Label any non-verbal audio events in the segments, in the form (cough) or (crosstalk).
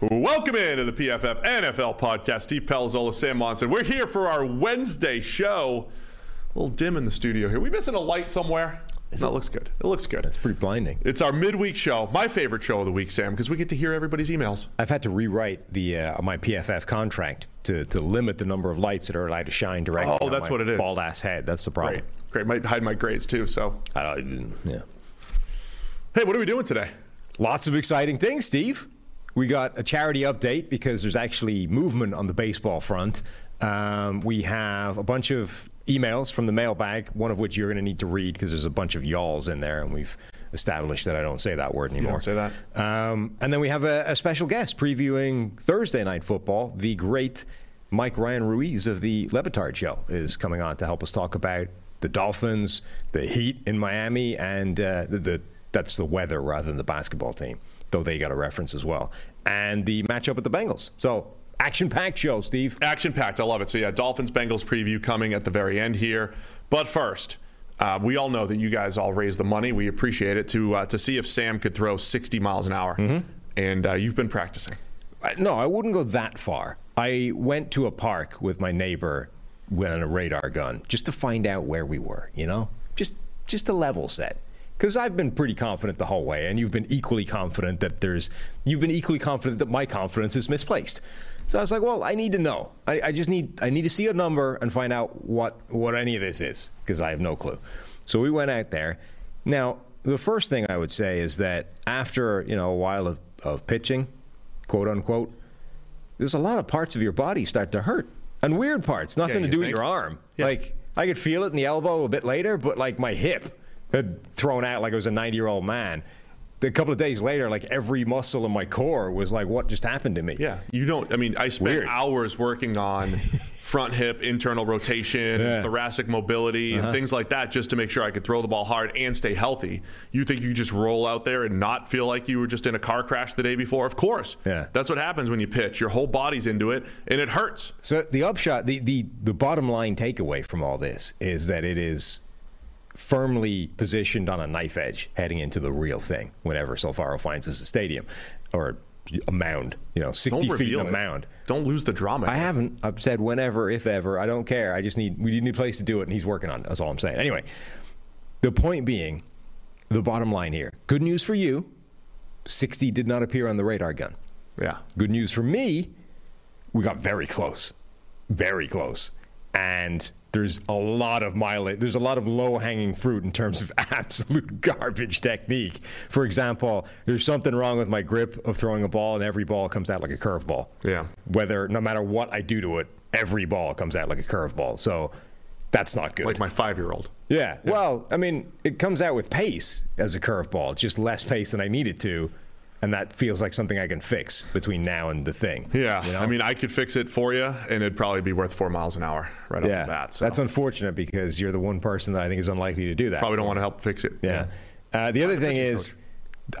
Welcome into the PFF NFL podcast. Steve Palazzolo, Sam Monson. We're here for our Wednesday show. A little dim in the studio here. We missing a light somewhere? no, it looks good. It looks good. It's pretty blinding. It's our midweek show, my favorite show of the week, Sam, because we get to hear everybody's emails. I've had to rewrite the uh, my PFF contract to, to limit the number of lights that are allowed to shine directly. Oh, on that's my what it is. Bald ass head. That's the problem. Great. Great. Might hide my grades too, so. I don't, yeah. Hey, what are we doing today? Lots of exciting things, Steve. We got a charity update because there's actually movement on the baseball front. Um, we have a bunch of emails from the mailbag, one of which you're going to need to read because there's a bunch of y'alls in there, and we've established that I don't say that word anymore. don't say that. Um, and then we have a, a special guest previewing Thursday night football. The great Mike Ryan Ruiz of the LeBatard Show is coming on to help us talk about the Dolphins, the Heat in Miami, and uh, the, the that's the weather rather than the basketball team, though they got a reference as well, and the matchup with the Bengals. So action packed show, Steve. Action packed. I love it. So, yeah, Dolphins Bengals preview coming at the very end here. But first, uh, we all know that you guys all raised the money. We appreciate it to uh, to see if Sam could throw 60 miles an hour. And uh, you've been practicing. No, I wouldn't go that far. I went to a park with my neighbor with a radar gun just to find out where we were, you know? Just just a level set. Because I've been pretty confident the whole way, and you've been equally confident that there's, you've been equally confident that my confidence is misplaced. So I was like, well, I need to know. I, I just need, I need to see a number and find out what, what any of this is, because I have no clue. So we went out there. Now, the first thing I would say is that after, you know, a while of, of pitching, quote unquote, there's a lot of parts of your body start to hurt. And weird parts, nothing Yeah, to do with your arm. Yeah. Like I could feel it in the elbow a bit later, but like my hip had thrown out like I was a 90 year old man. A couple of days later, like every muscle in my core was like, what just happened to me? Yeah, you don't. I mean, I spent Weird. hours working on (laughs) front hip, internal rotation, Yeah. thoracic mobility, Uh-huh. and things like that, just to make sure I could throw the ball hard and stay healthy. You think you just roll out there and not feel like you were just in a car crash the day before? Of course. Yeah. That's what happens when you pitch. Your whole body's into it, and it hurts. So the upshot, the, the, the bottom line takeaway from all this is that it is firmly positioned on a knife edge heading into the real thing whenever Sulfaro finds us a stadium or a mound, you know, 60 Don't feet in a it. mound. Don't lose the drama. I haven't. I've said whenever, if ever. I don't care. I just need we need a place to do it, and he's working on it. That's all I'm saying. Anyway, the point being, the bottom line here. Good news for you. 60 did not appear on the radar gun. Yeah. Good news for me. We got very close, very close, and there's a lot of mileage. There's a lot of low hanging fruit in terms of (laughs) absolute garbage technique. For example, there's something wrong with my grip of throwing a ball, and every ball comes out like a curveball Yeah. whether no matter what I do to it, every ball comes out like a curveball. So that's not good. Like my five year old. yeah. Well, I mean, it comes out with pace as a curveball, just less pace than I needed to. And that feels like something I can fix between now and the thing. Yeah, you know? I mean, I could fix it for you, and it'd probably be worth four miles an hour right off yeah, the bat. So that's unfortunate because you're the one person that I think is unlikely to do that. probably don't want to help fix it. Yeah. Uh, the other thing is,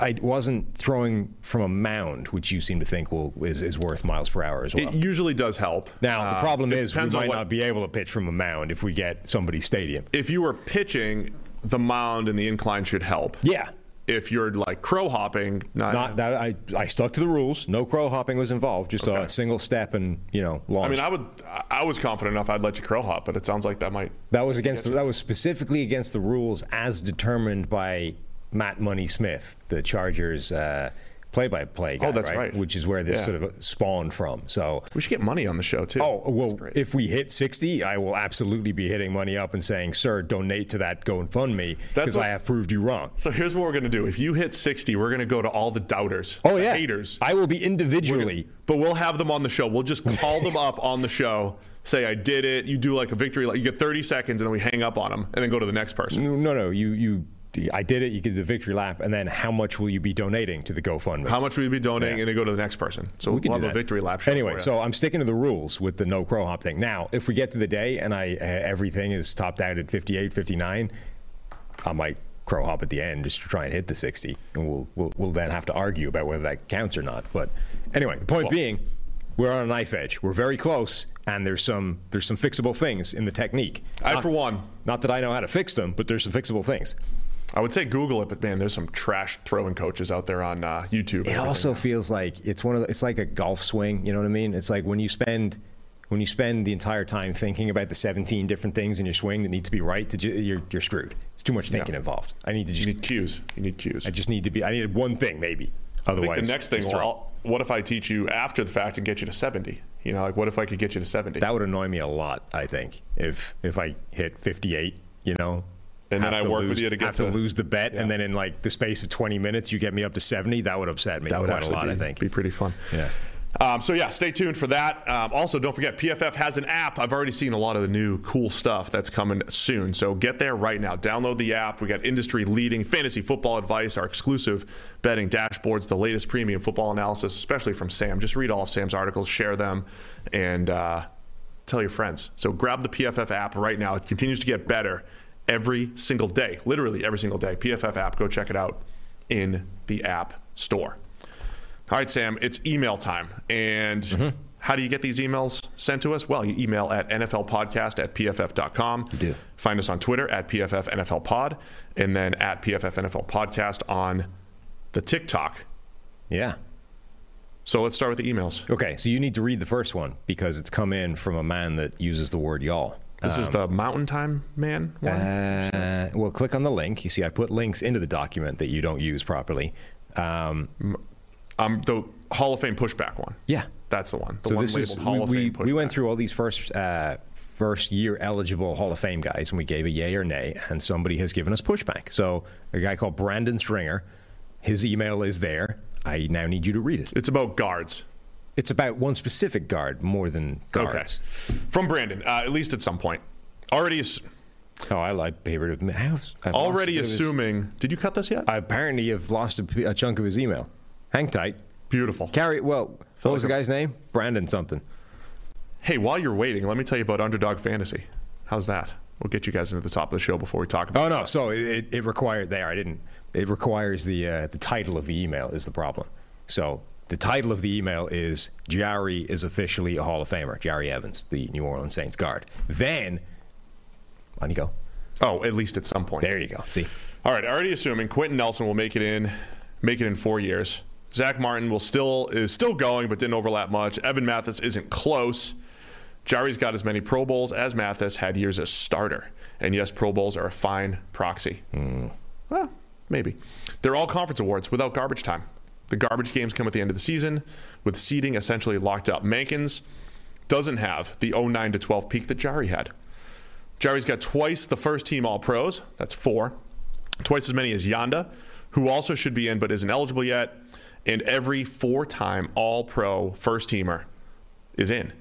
I wasn't throwing from a mound, which you seem to think will is, is worth miles per hour as well. It usually does help. now Uh, the problem is, we might what- not be able to pitch from a mound if we get somebody's stadium. If you were pitching, the mound and the incline should help. Yeah. If you're like crow hopping, not, Not that I, I stuck to the rules. No crow hopping was involved. Just Okay. a single step and you know launch. I mean, I would. I was confident enough I'd let you crow hop, but it sounds like that might. that was against the, that was specifically against the rules as determined by Matt Money Smith, the Chargers uh, play-by-play oh, guy. Oh, that's right. Which is where this Yeah. sort of spawned from. So We should get money on the show too. Oh, well, if we hit 60, I will absolutely be hitting money up and saying, sir, donate to that GoFundMe because I have proved you wrong. So here's what we're gonna do. If you hit 60, we're gonna go to all the doubters. Oh, yeah. haters. I will be individually. But we'll have them on the show. We'll just call them up on the show. Say I did it. You do like a victory. Like you get 30 seconds, and then we hang up on them, and then go to the next person. No, no, you, you, I did it. You get the victory lap. And then how much will you be donating to the GoFundMe? How much will you be donating, Yeah. and then go to the next person. So we can we'll do have a victory lap. Show Anyway, so I'm sticking to the rules with the no crow hop thing. Now, if we get to the day and I uh, everything is topped out at 58, 59, I might crow hop at the end just to try and hit the 60, and we'll we'll, we'll then have to argue about whether that counts or not. But anyway, the point Well- being, we're on a knife edge. We're very close, and there's some there's some fixable things in the technique. I, Not- for one, not that I know how to fix them, but there's some fixable things. I would say Google it, but man, there's some trash throwing coaches out there on uh, YouTube. It also feels like it's one of the, it's like a golf swing. You know what I mean? It's like when you spend when you spend the entire time thinking about the 17 different things in your swing that need to be right, to ju- you're you're screwed. It's too much thinking involved. I need to just you need cues. You need cues. I just need to be. I needed one thing maybe. I Otherwise, think the next thing, well, what if I teach you after the fact and get you to 70? You know, like what if I could get you to 70? that would annoy me a lot. I think if if I hit 58, you know. And then I work lose, with you to get have to, to- lose the bet, and then in like the space of 20 minutes, you get me up to 70. That would upset me. that would quite a lot. be, I think. be pretty fun. Yeah. Um, so yeah, stay tuned for that. Um, also, don't forget PFF has an app. I've already seen a lot of the new cool stuff that's coming soon. So get there right now. Download the app. We got industry-leading fantasy football advice, our exclusive betting dashboards, the latest premium football analysis, especially from Sam. Just read all of Sam's articles, share them, and uh, tell your friends. So grab the PFF app right now. It continues to get better every single day, literally every single day. PFF app. Go check it out in the App Store. All right, Sam, it's email time. And Mm-hmm. how do you get these emails sent to us? Well, you email at NFLpodcast at PFF.com. You do. Find us on Twitter at PFF NFL Pod and then at PFF NFL Podcast on the TikTok. Yeah. So let's start with the emails. Okay, so you need to read the first one because it's come in from a man that uses the word y'all. This is the Mountain Time Man one. Uh, well, click on the link. You see, I put links into the document that you don't use properly. Um, um, the Hall of Fame pushback one. yeah. That's the one. The so one this labeled is Hall we, of we, Fame pushback. we went through all these first uh, first year eligible Hall of Fame guys, and we gave a yay or nay, and somebody has given us pushback. So a guy called Brandon Stringer, his email is there. I now need you to read it. It's about guards. It's about one specific guard more than guards. Okay. From Brandon, uh, at least at some point. Already, ass- Oh, I like paper. to- I was- I've lost already a of his- assuming. Did you cut this yet? I apparently have lost a chunk of his email. Hang tight. Beautiful. Carry. Well, what was the like a- guy's name? Brandon something. Hey, while you're waiting, let me tell you about Underdog Fantasy. How's that? We'll get you guys into the top of the show before we talk about. Oh no! So it, it required there. I didn't. It requires the uh, the title of the email is the problem. So the title of the email is Jahri is officially a Hall of Famer. Jahri Evans, the New Orleans Saints guard. Then, on you go. Oh, at least at some point. There you go. See. All right. Already assuming Quenton Nelson will make it in, make it in four years. Zack Martin will still is still going, but didn't overlap much. Evan Mathis isn't close. Jahri's got as many Pro Bowls as Mathis had years as starter. And yes, Pro Bowls are a fine proxy. Hmm. Well, maybe. They're all conference awards without garbage time. The garbage games come at the end of the season with seeding essentially locked up. Mankins doesn't have the 09 to 12 peak that Jahri had. Jahri's got twice the first team All Pros. That's four. Twice as many as Yanda, who also should be in but isn't eligible yet. And every four time All Pro first teamer is in,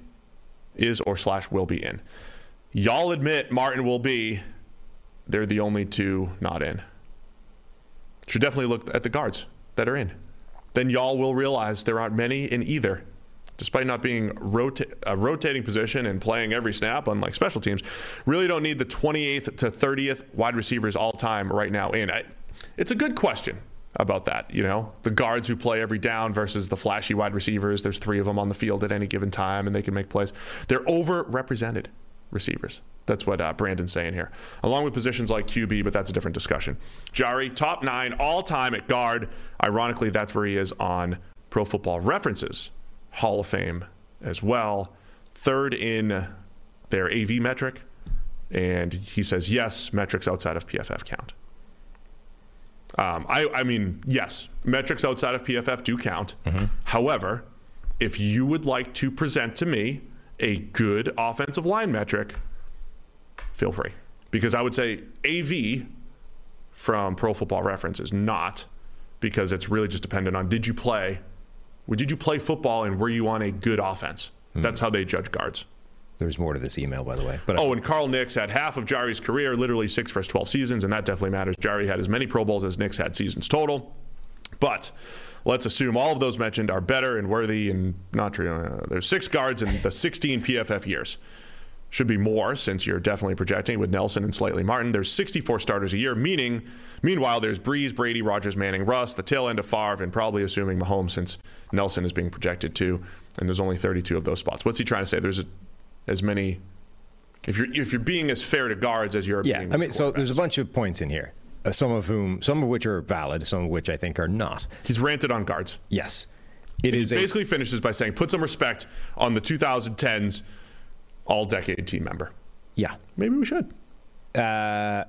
is or slash will be in. Y'all admit Martin will be. They're the only two not in. Should definitely look at the guards that are in. Then y'all will realize there aren't many in either. Despite not being rota- a rotating position and playing every snap, unlike special teams, really don't need the 28th to 30th wide receivers all time right now. And I, it's a good question about that. You know, the guards who play every down versus the flashy wide receivers. There's three of them on the field at any given time, and they can make plays. They're overrepresented receivers. That's what uh, Brandon's saying here, along with positions like QB, but that's a different discussion. Jahri, top nine all time at guard. Ironically, that's where he is on Pro Football References Hall of Fame as well. Third in their AV metric. And he says, yes, metrics outside of PFF count. Um, I, I, mean, yes, metrics outside of PFF do count. Mm-hmm. However, if you would like to present to me a good offensive line metric, feel free. Because I would say AV from Pro Football Reference is not, because it's really just dependent on did you play, did you play football, and were you on a good offense? Mm-hmm. That's how they judge guards. There's more to this email, by the way. But oh, and Carl Nicks had half of Jahri's career, literally six first 12 seasons, and that definitely matters. Jahri had as many Pro Bowls as Nicks had seasons total. But let's assume all of those mentioned are better and worthy and not true. Uh, there's six guards in the 16 PFF years. Should be more since you're definitely projecting with Nelson and Slightly Martin. There's 64 starters a year, meaning, meanwhile, there's Brees, Brady, Rodgers, Manning, Russ, the tail end of Favre, and probably assuming Mahomes since Nelson is being projected too. And there's only 32 of those spots. What's he trying to say? There's a, as many if you're if you're being as fair to guards as you're yeah, I mean, so there's a bunch of points in here. Uh, some of whom, some of which are valid, some of which I think are not. He's ranted on guards. Yes, it is. basically a, finishes by saying, "Put some respect on the 2010s All-Decade team member." Yeah, maybe we should. Uh,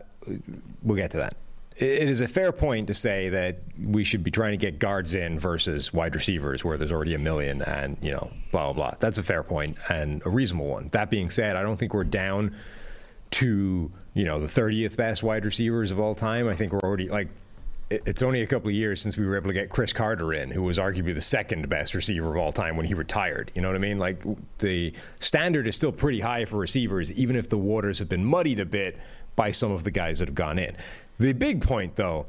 we'll get to that it is a fair point to say that we should be trying to get guards in versus wide receivers where there's already a million and, you know, blah, blah, blah. That's a fair point and a reasonable one. That being said, I don't think we're down to, you know, the 30th best wide receivers of all time. I think we're already, like, it's only a couple of years since we were able to get Cris Carter in, who was arguably the second best receiver of all time when he retired. You know what I mean? Like the standard is still pretty high for receivers, even if the waters have been muddied a bit by some of the guys that have gone in. The big point, though,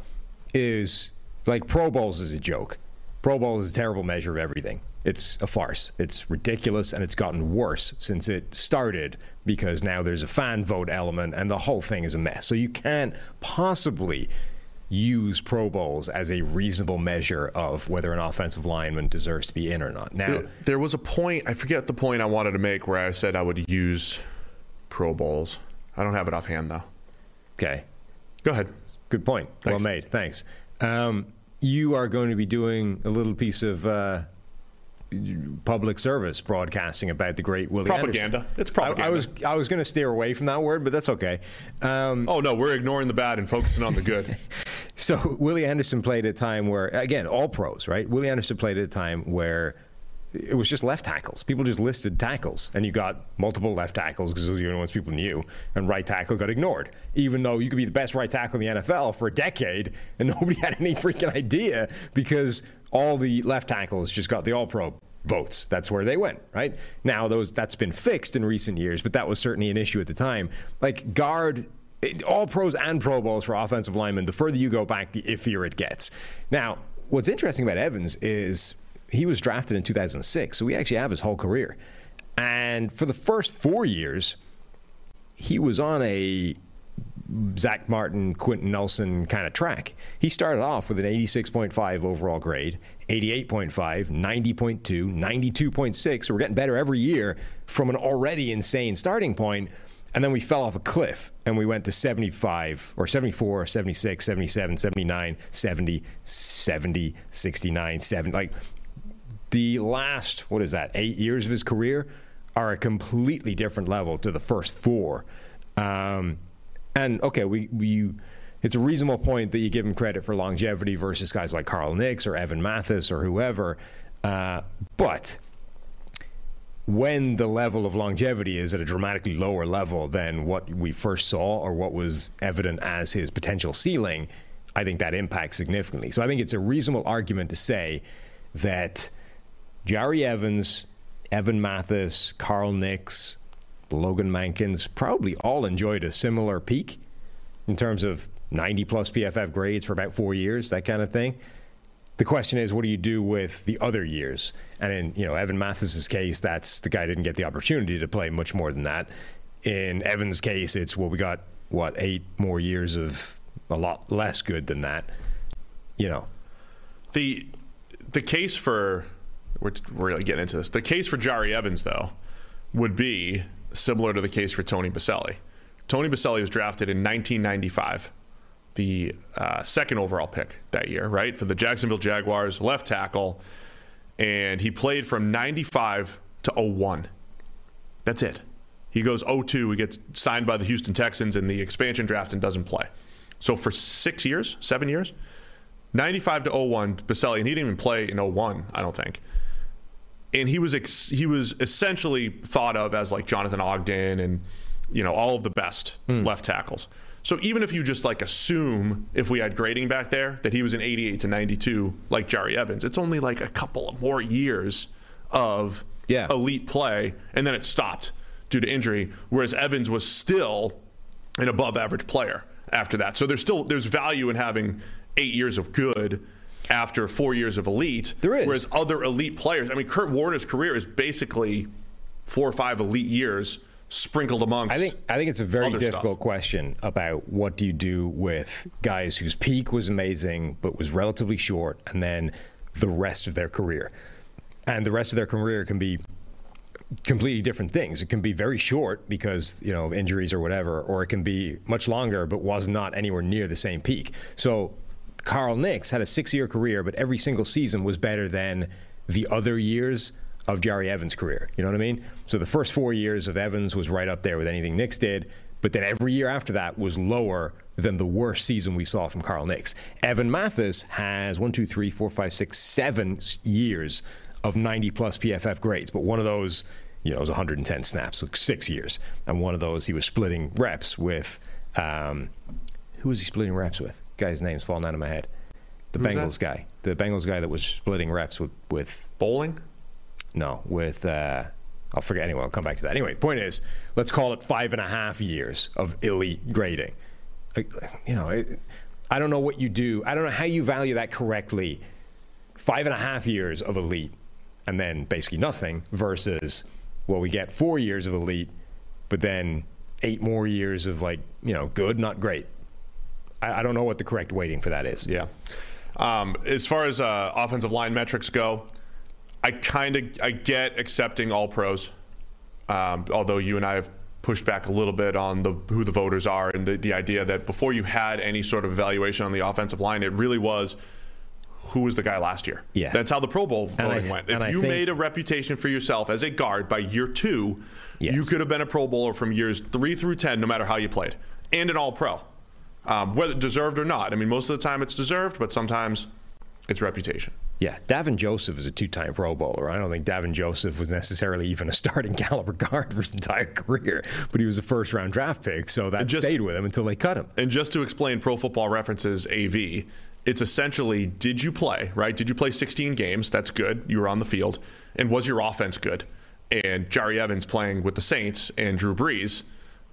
is like Pro Bowls is a joke. Pro Bowl is a terrible measure of everything. It's a farce. It's ridiculous, and it's gotten worse since it started because now there's a fan vote element, and the whole thing is a mess. So you can't possibly use Pro Bowls as a reasonable measure of whether an offensive lineman deserves to be in or not. Now, there, there was a point, I forget the point I wanted to make, where I said I would use Pro Bowls. I don't have it offhand, though. Okay. Go ahead. Good point. Thanks. Well made. Thanks. Um, you are going to be doing a little piece of uh, public service broadcasting about the great Willie propaganda. Anderson. It's propaganda. I, I was I was going to steer away from that word, but that's okay. Um, oh no, we're ignoring the bad and focusing on the good. (laughs) so Willie Anderson played at a time where, again, all pros, right? Willie Anderson played at a time where it was just left tackles. People just listed tackles, and you got multiple left tackles because those are the only ones people knew, and right tackle got ignored. Even though you could be the best right tackle in the NFL for a decade, and (laughs) nobody had any freaking idea because all the left tackles just got the All Pro votes. That's where they went, right? Now those that's been fixed in recent years, but that was certainly an issue at the time. Like guard all pros and pro bowls for offensive linemen, the further you go back, the iffier it gets. Now, what's interesting about Evans is he was drafted in 2006, so we actually have his whole career. And for the first four years, he was on a Zack Martin, Quenton Nelson kind of track. He started off with an 86.5 overall grade, 88.5, 90.2, 92.6. So we're getting better every year from an already insane starting point. And then we fell off a cliff and we went to 75 or 74, 76, 77, 79, 70, 70, 69, 70. Like the last, what is that, eight years of his career are a completely different level to the first four. Um, and okay, we, we it's a reasonable point that you give him credit for longevity versus guys like Carl Nicks or Evan Mathis or whoever. Uh, but when the level of longevity is at a dramatically lower level than what we first saw or what was evident as his potential ceiling, I think that impacts significantly. So I think it's a reasonable argument to say that Jahri Evans, Evan Mathis, Carl Nicks, Logan Mankins probably all enjoyed a similar peak in terms of 90 plus PFF grades for about four years, that kind of thing. The question is, what do you do with the other years? And in you know Evan Mathis's case, that's the guy didn't get the opportunity to play much more than that. In Evan's case, it's well, we got what eight more years of a lot less good than that. You know, the the case for we're really getting into this. The case for Jahri Evans, though, would be similar to the case for Tony Boselli. Tony Boselli was drafted in 1995 the uh, second overall pick that year, right? For the Jacksonville Jaguars, left tackle. And he played from 95 to 01. That's it. He goes 02, he gets signed by the Houston Texans in the expansion draft and doesn't play. So for six years, seven years, 95 to 01, Boselli, and he didn't even play in 01, I don't think. And he was ex- he was essentially thought of as like Jonathan Ogden and you know all of the best mm. left tackles. So even if you just like assume if we had grading back there that he was an 88 to 92 like Jahri Evans, it's only like a couple of more years of yeah. elite play and then it stopped due to injury whereas Evans was still an above average player after that. So there's still there's value in having 8 years of good after 4 years of elite there is. whereas other elite players, I mean Kurt Warner's career is basically 4 or 5 elite years sprinkled amongst. I think I think it's a very difficult stuff. question about what do you do with guys whose peak was amazing but was relatively short, and then the rest of their career, and the rest of their career can be completely different things. It can be very short because you know injuries or whatever, or it can be much longer but was not anywhere near the same peak. So Carl Nicks had a six-year career, but every single season was better than the other years of Jahri Evans' career. You know what I mean? So the first four years of Evans was right up there with anything Nicks did, but then every year after that was lower than the worst season we saw from Carl Nicks. Evan Mathis has one, two, three, four, five, six, seven years of 90 plus PFF grades, but one of those, you know, was 110 snaps, so six years, and one of those he was splitting reps with. Um, who was he splitting reps with? Guy's name's falling out of my head. The Who's Bengals that? guy, the Bengals guy that was splitting reps with with bowling. No, with uh, I'll forget anyway. I'll come back to that. Anyway, point is, let's call it five and a half years of elite grading. You know, it, I don't know what you do. I don't know how you value that correctly. Five and a half years of elite, and then basically nothing versus well, we get four years of elite, but then eight more years of like you know good, not great. I, I don't know what the correct weighting for that is. Yeah. Um, as far as uh, offensive line metrics go, I kind of I get accepting all pros, um, although you and I have pushed back a little bit on the who the voters are and the, the idea that before you had any sort of evaluation on the offensive line, it really was who was the guy last year. Yeah, that's how the Pro Bowl voting I, went. If you think, made a reputation for yourself as a guard by year two, yes. you could have been a Pro Bowler from years three through ten, no matter how you played, and an All Pro, um, whether deserved or not. I mean, most of the time it's deserved, but sometimes it's reputation. Yeah, Davin Joseph is a two-time Pro Bowler. I don't think Davin Joseph was necessarily even a starting (laughs) caliber guard for his entire career, but he was a first-round draft pick, so that just, stayed with him until they cut him. And just to explain Pro Football References AV, it's essentially did you play right? Did you play 16 games? That's good. You were on the field, and was your offense good? And Jahri Evans playing with the Saints and Drew Brees,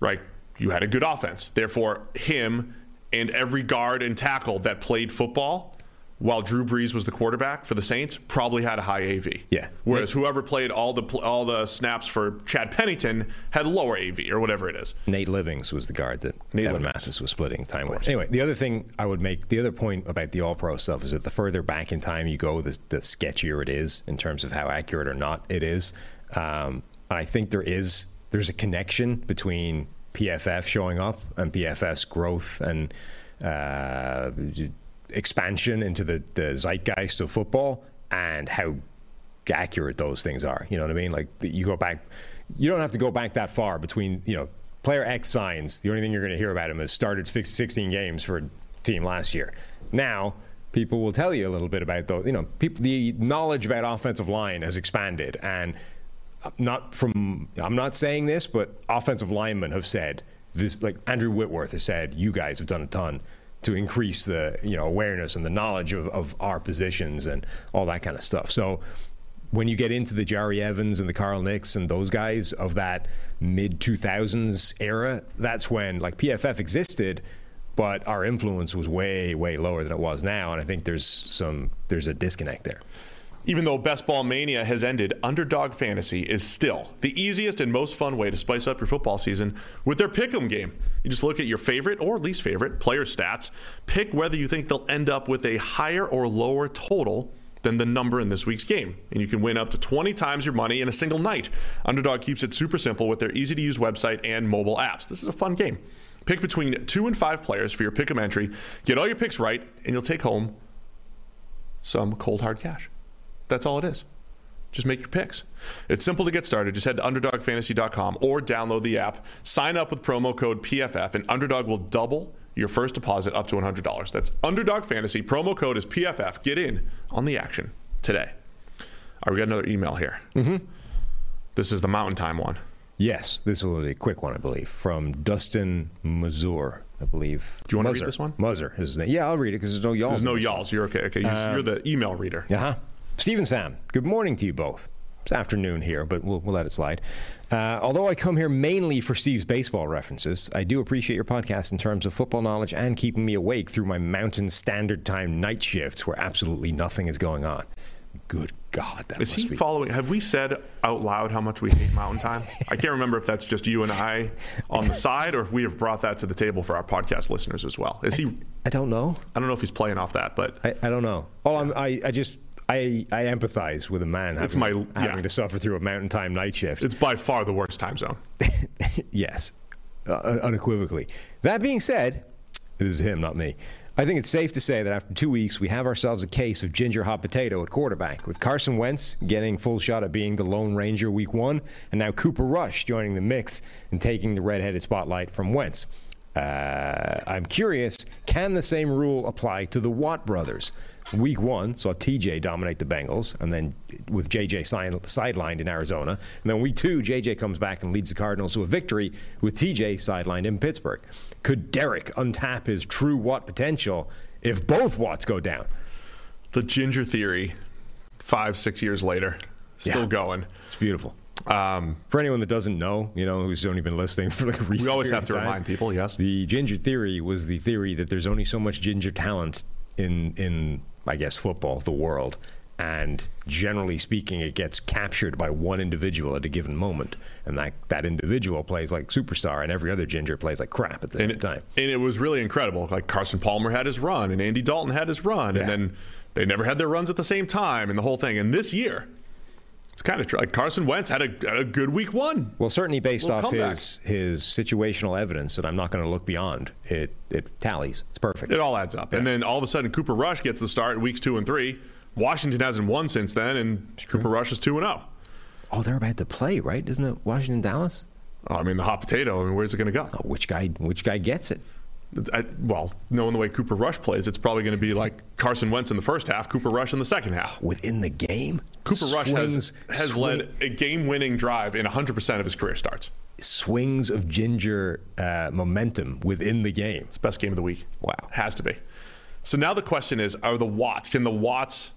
right? You had a good offense. Therefore, him and every guard and tackle that played football while Drew Brees was the quarterback for the Saints, probably had a high AV. Yeah. Whereas whoever played all the all the snaps for Chad Pennington had lower AV or whatever it is. Nate Livings was the guard that Nate Evan Mathis was splitting time with. Anyway, the other thing I would make, the other point about the All Pro stuff is that the further back in time you go, the, the sketchier it is in terms of how accurate or not it is. Um, and I think there is there's a connection between PFF showing up and PFF's growth and. Uh, expansion into the, the zeitgeist of football and how accurate those things are. You know what I mean? Like you go back, you don't have to go back that far between you know player X signs. The only thing you're going to hear about him is started 16 games for a team last year. Now people will tell you a little bit about those. You know, people the knowledge about offensive line has expanded and. Not from, I'm not saying this, but offensive linemen have said this. Like Andrew Whitworth has said, you guys have done a ton to increase the you know awareness and the knowledge of, of our positions and all that kind of stuff. So when you get into the Jahri Evans and the Carl Nicks and those guys of that mid 2000s era, that's when like PFF existed, but our influence was way, way lower than it was now, and I think there's some there's a disconnect there. Even though Best Ball Mania has ended, Underdog Fantasy is still the easiest and most fun way to spice up your football season with their pick'em game. You just look at your favorite or least favorite player stats, pick whether you think they'll end up with a higher or lower total than the number in this week's game. And you can win up to 20 times your money in a single night. Underdog keeps it super simple with their easy to use website and mobile apps. This is a fun game. Pick between two and five players for your pick'em entry, get all your picks right, and you'll take home some cold hard cash. That's all it is. Just make your picks. It's simple to get started. Just head to underdogfantasy.com or download the app. Sign up with promo code PFF, and Underdog will double your first deposit up to $100. That's Underdog Fantasy. Promo code is PFF. Get in on the action today. All right, we got another email here. Mm-hmm. This is the Mountain Time one. Yes, this will be a quick one, I believe, from Dustin Mazur, I believe. Do you wanna read this one? Muzzer, is his name. Yeah, I'll read it because there's no y'all. There's no y'alls. You're okay. Okay, you're, you're the email reader. Uh huh. Steve and Sam, good morning to you both. It's afternoon here, but we'll, we'll let it slide. Uh, although I come here mainly for Steve's baseball references, I do appreciate your podcast in terms of football knowledge and keeping me awake through my mountain standard time night shifts where absolutely nothing is going on. Good God, that Is he be. following? Have we said out loud how much we hate Mountain Time? I can't remember if that's just you and I on the side, or if we have brought that to the table for our podcast listeners as well. Is he? I don't know. I don't know if he's playing off that, but I, I don't know. All I'm, I, I just. I, I empathize with a man having, It's my- having yeah. to suffer through a mountain time night shift. it's by far the worst time zone. (laughs) yes, uh, unequivocally. That being said, this is him, not me. I think it's safe to say that after two weeks, we have ourselves a case of ginger hot potato at quarterback, with Carson Wentz getting full shot at being the Lone Ranger week one, and now Cooper Rush joining the mix and taking the redheaded spotlight from Wentz. Uh, I'm curious, can the same rule apply to the Watt brothers? Week one saw TJ dominate the Bengals, and then with JJ sidelined in Arizona. And then week two, JJ comes back and leads the Cardinals to a victory with TJ sidelined in Pittsburgh. Could Derek untap his true Watt potential if both Watts go down? The ginger theory, five six years later, still Yeah. going. It's beautiful. Um, For anyone that doesn't know, you know, who's only been listening (laughs) for like a recent we always have to time, remind people. Yes. The ginger theory was the theory that there's only so much ginger talent in in I guess football, the world, and generally speaking, it gets captured by one individual at a given moment, and that that individual plays like superstar, and every other ginger plays like crap at the same and, time. and it was really incredible. Like Carson Palmer had his run, and Andy Dalton had his run, Yeah. and then they never had their runs at the same time, and the whole thing. And this year, it's kind of true. Like Carson Wentz had a, had a good week one. Well, certainly based off comeback. his his situational evidence that I'm not going to look beyond, it it tallies. It's perfect. It all adds up. And then all of a sudden, Cooper Rush gets the start in weeks two and three. Washington hasn't won since then, and Cooper Rush is 2 and 0. oh, they're about to play, right? Isn't it Washington Dallas? I mean, the hot potato, I mean, where's it going to go? Oh, which guy? Which guy gets it? I, well, knowing the way Cooper Rush plays, it's probably going to be like Carson Wentz in the first half, Cooper Rush in the second half. Within the game, Cooper Rush has, has swing- led a game winning drive in 100% of his career starts. swings of ginger uh, momentum within the game. It's the best game of the week. Wow. Has to be. So now the question is are the Watts, can the Watts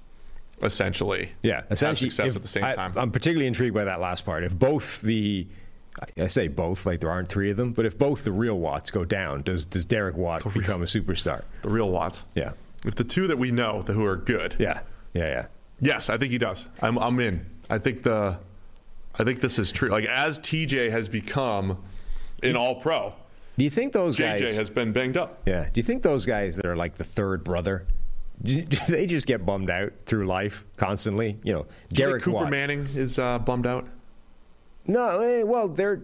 essentially Yeah, essentially, have success if- at the same I, time? I'm particularly intrigued by that last part. If both the, I- say both, like there aren't three of them, but if both the real Watts go down, does does Derek Watt become a superstar? the real Watts. Yeah, If the two that we know that who are good. yeah, yeah, yeah. Yes, I think he does. I'm, I'm in. I think the, I think this is true. Like as TJ has become an All Pro, Do you think those JJ guys? has been banged up. yeah. Do you think those guys that are like the third brother? Do (laughs) they just get bummed out through life constantly? You know, Do you think Derek Cooper Watt. Manning is uh, bummed out. No, eh, well, they're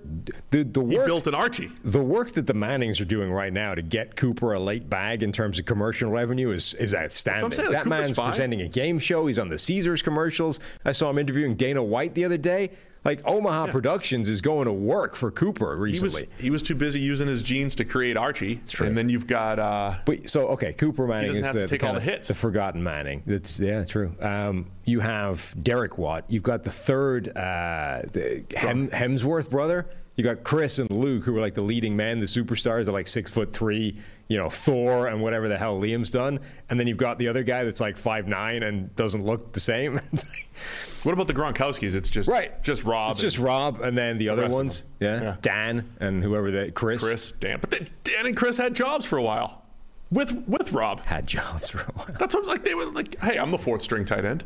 the the He built an Archie. The work that the Mannings are doing right now to get Cooper a late bag in terms of commercial revenue is, is outstanding. saying, that Cooper's man's fine. presenting a game show. He's on the Caesars commercials. I saw him interviewing Dana White the other day. Like Omaha Productions is going to work for Cooper He was recently. he was too busy using his genes to create Archie, true. and then you've got uh, But so okay, Cooper Manning is the, the all kind the of- hits. the forgotten Manning. That's yeah, true. Um, you have Derek Watt. You've got the third uh, the Hem, Hemsworth brother. You got Chris and Luke, who were like the leading men, the superstars. Are like six foot three. You know Thor and whatever the hell Liam's done. And then you've got the other guy that's like five nine and doesn't look the same. (laughs) What about the Gronkowskis? It's just right, just Rob, It's just Rob, and then the other ones. Yeah. Yeah. Dan and whoever that Chris. Chris, Dan. But then Dan and Chris had jobs for a while. with with Rob. Had jobs for a while. That's what like they were like. Hey, I'm the fourth string tight end.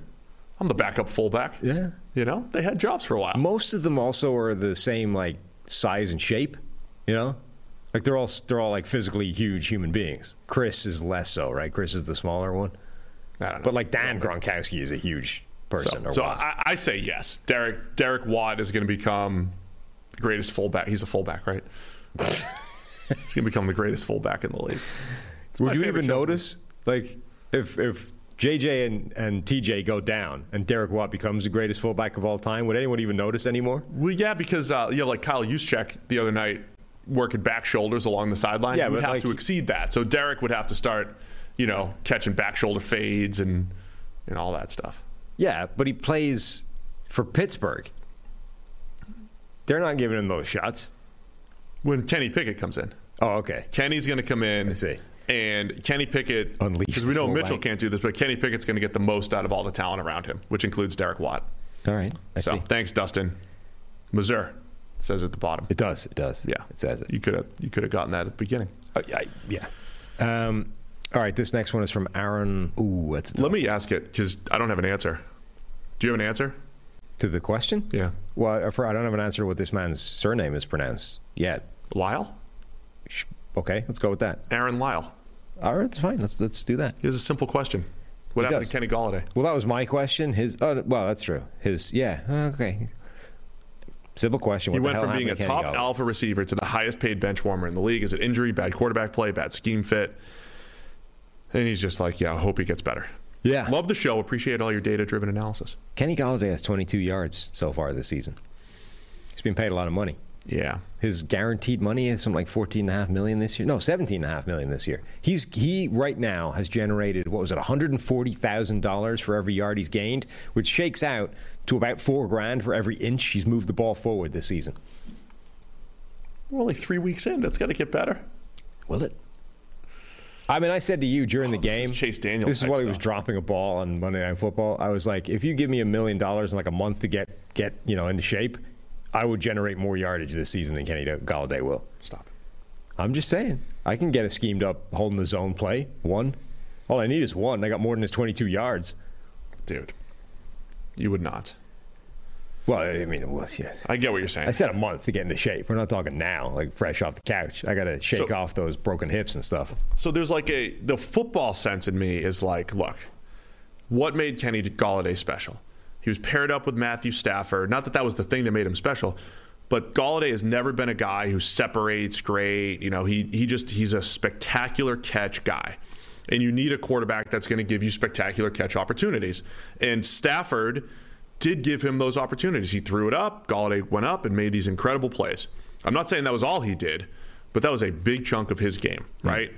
I'm the backup fullback. Yeah. You know, they had jobs for a while. Most of them also are the same like size and shape. You know, like they're all they're all like physically huge human beings. Chris is less so, right? Chris is the smaller one. I don't know. But like Dan Gronkowski is a huge person. So, so. I, I say yes. Derek Derek Watt is going to become the greatest fullback. He's a fullback, right? (laughs) He's going to become the greatest fullback in the league. It's Would you even notice, like, if if JJ and, and TJ go down and Derek Watt becomes the greatest fullback of all time, would anyone even notice anymore? Well, yeah, because uh, you know, like Kyle Juszczyk the other night working back shoulders along the sideline. Yeah, he would have like- to exceed that. So Derek would have to start, you know, catching back shoulder fades and and all that stuff. Yeah, but he plays for Pittsburgh. They're not giving him those shots. When Kenny Pickett comes in, Oh, okay. Kenny's going to come in. I see. And Kenny Pickett, Unleash because we know. Mitchell can't do this, but Kenny Pickett's going to get the most out of all the talent around him, which includes Derek Watt. All right. I so see. thanks, Dustin. Missouri says at the bottom. It does. It does. yeah, It says it. You could have you could have gotten that at the beginning. Uh, I- yeah. Um, all right. This next one is from Aaron. Ooh, that's Let me ask it because I don't have an answer. Do you have an answer? to the question. Yeah, Well, I for- I don't have an answer to what this man's surname is pronounced yet. Lyle, Okay, let's go with that. Aaron Lyle. All right, it's fine. Let's let's do that. Here's a simple question: What happened to Kenny Golladay? Well, that was my question. His. Oh, well, that's true. His. Yeah. Okay. Simple question. What He went from being a to top Golladay? alpha receiver to the highest paid bench warmer in the league. Is it injury, bad quarterback play, bad scheme fit? And he's just like, yeah, I hope he gets better. Yeah. Love the show. Appreciate all your data driven analysis. Kenny Golladay has 22 yards so far this season. He's been paid a lot of money. Yeah. His guaranteed money is something like 14.5 million this year. No, 17.5 million this year. He's he right now has generated what was it, 140,000 dollars for every yard he's gained, which shakes out to about four grand for every inch he's moved the ball forward this season. We're only three weeks in. That's got to get better. Will it? I mean, I said to you during Oh, the this game, is Chase Daniel This is while he was dropping a ball on Monday Night Football. I was like, if you give me a million dollars in like a month to get get you know into shape, I would generate more yardage this season than Kenny Golladay will. Stop it. I'm just saying, I can get a schemed up holding the zone play one. All I need is one. I got more than his 22 yards. Dude, you would not. Well, I mean, it was yes. I get what you're saying. I said a month to get into shape. We're not talking now, like fresh off the couch. I got to shake So- off those broken hips and stuff. So there's like a the football sense in me is like, look, what made Kenny Golladay special? He was paired up with Matthew Stafford. Not that that was the thing that made him special, but Golladay has never been a guy who separates great. You know, he he just he's a spectacular catch guy. And you need a quarterback that's going to give you spectacular catch opportunities. And Stafford did give him those opportunities. He threw it up, Golladay went up and made these incredible plays. I'm not saying that was all he did, but that was a big chunk of his game, hmm. right?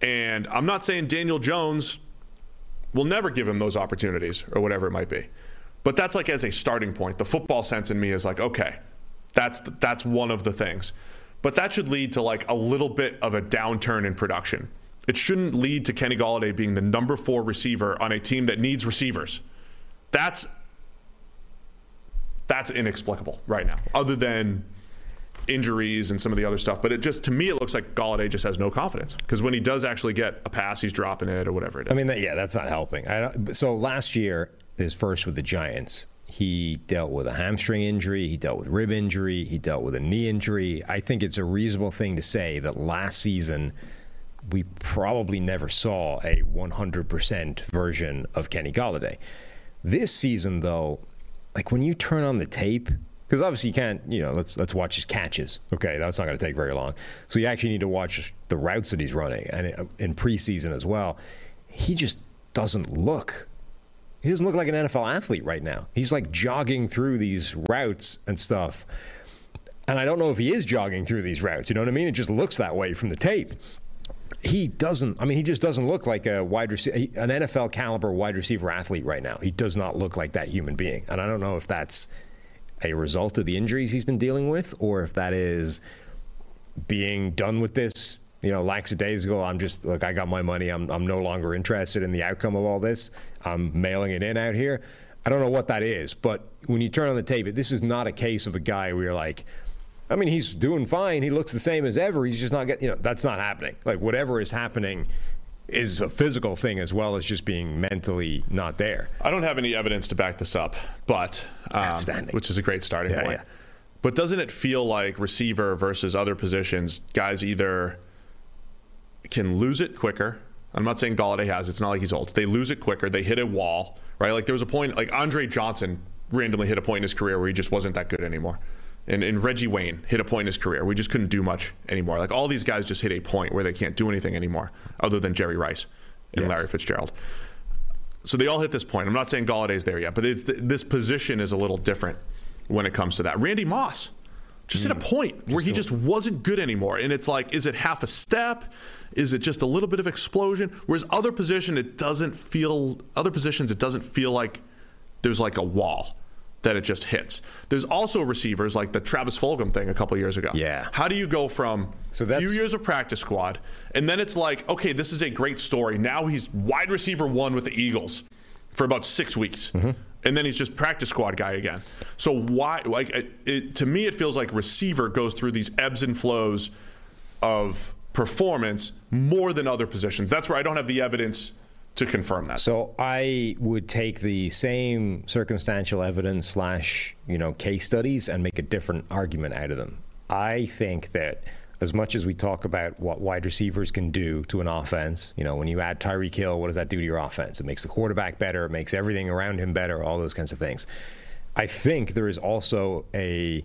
And I'm not saying Daniel Jones will never give him those opportunities or whatever it might be. But that's like as a starting point. The football sense in me is like, okay, that's that's one of the things. But that should lead to like a little bit of a downturn in production. It shouldn't lead to Kenny Golladay being the number 4 receiver on a team that needs receivers. That's that's inexplicable right now. Other than injuries and some of the other stuff, but it just to me it looks like Golladay just has no confidence because when he does actually get a pass, he's dropping it or whatever it is. I mean, yeah, that's not helping. So last year, his first with the Giants, he dealt with a hamstring injury, he dealt with rib injury, he dealt with a knee injury. I think it's a reasonable thing to say that last season we probably never saw a 100% version of Kenny Golladay. This season, though, like when you turn on the tape, because obviously you can't, you know, let's let's watch his catches. Okay, that's not going to take very long. So you actually need to watch the routes that he's running, and uh, in preseason as well. He just doesn't look. He doesn't look like an NFL athlete right now. He's like jogging through these routes and stuff. And I don't know if he is jogging through these routes. You know what I mean? It just looks that way from the tape. He doesn't. I mean, he just doesn't look like a wide receiver, an NFL caliber wide receiver athlete right now. He does not look like that human being. And I don't know if that's a result of the injuries he's been dealing with, or if that is being done with this. You know, lackadaisical. I'm just like, I got my money. I'm I'm no longer interested in the outcome of all this. I'm mailing it in out here. I don't know what that is, but when you turn on the tape, this is not a case of a guy where you're like, I mean, he's doing fine. He looks the same as ever. He's just not getting, you know, that's not happening. Like, whatever is happening is a physical thing as well as just being mentally not there. I don't have any evidence to back this up, but um, which is a great starting Yeah, point. yeah. But doesn't it feel like receiver versus other positions, guys either can lose it quicker? I'm not saying Golladay has. It's not like he's old. They lose it quicker. They hit a wall, right? Like there was a point, like Andre Johnson randomly hit a point in his career where he just wasn't that good anymore. And, and Reggie Wayne hit a point in his career We just couldn't do much anymore. Like all these guys just hit a point where they can't do anything anymore other than Jerry Rice and Yes. Larry Fitzgerald. So they all hit this point. I'm not saying Golladay's there yet, but it's this position is a little different when it comes to that. Randy Moss just at a point where he just wasn't good anymore, and it's like, is it half a step? Is it just a little bit of explosion? Whereas other position, it doesn't feel. Other positions, it doesn't feel like there's like a wall that it just hits. There's also receivers like the Travis Fulgham thing a couple years ago. Yeah. How do you go from So that's- few years of practice squad, and then it's like, okay, this is a great story. Now he's wide receiver one with the Eagles for about six weeks, and then he's just practice squad guy again. So why? Like it, it, to me, it feels like receiver goes through these ebbs and flows of performance more than other positions. That's where I don't have the evidence to confirm that. So I would take the same circumstantial evidence slash you know case studies and make a different argument out of them. I think that as much as we talk about what wide receivers can do to an offense, you know, when you add Tyreek Hill, what does that do to your offense? It makes the quarterback better, it makes everything around him better, all those kinds of things. I think there is also a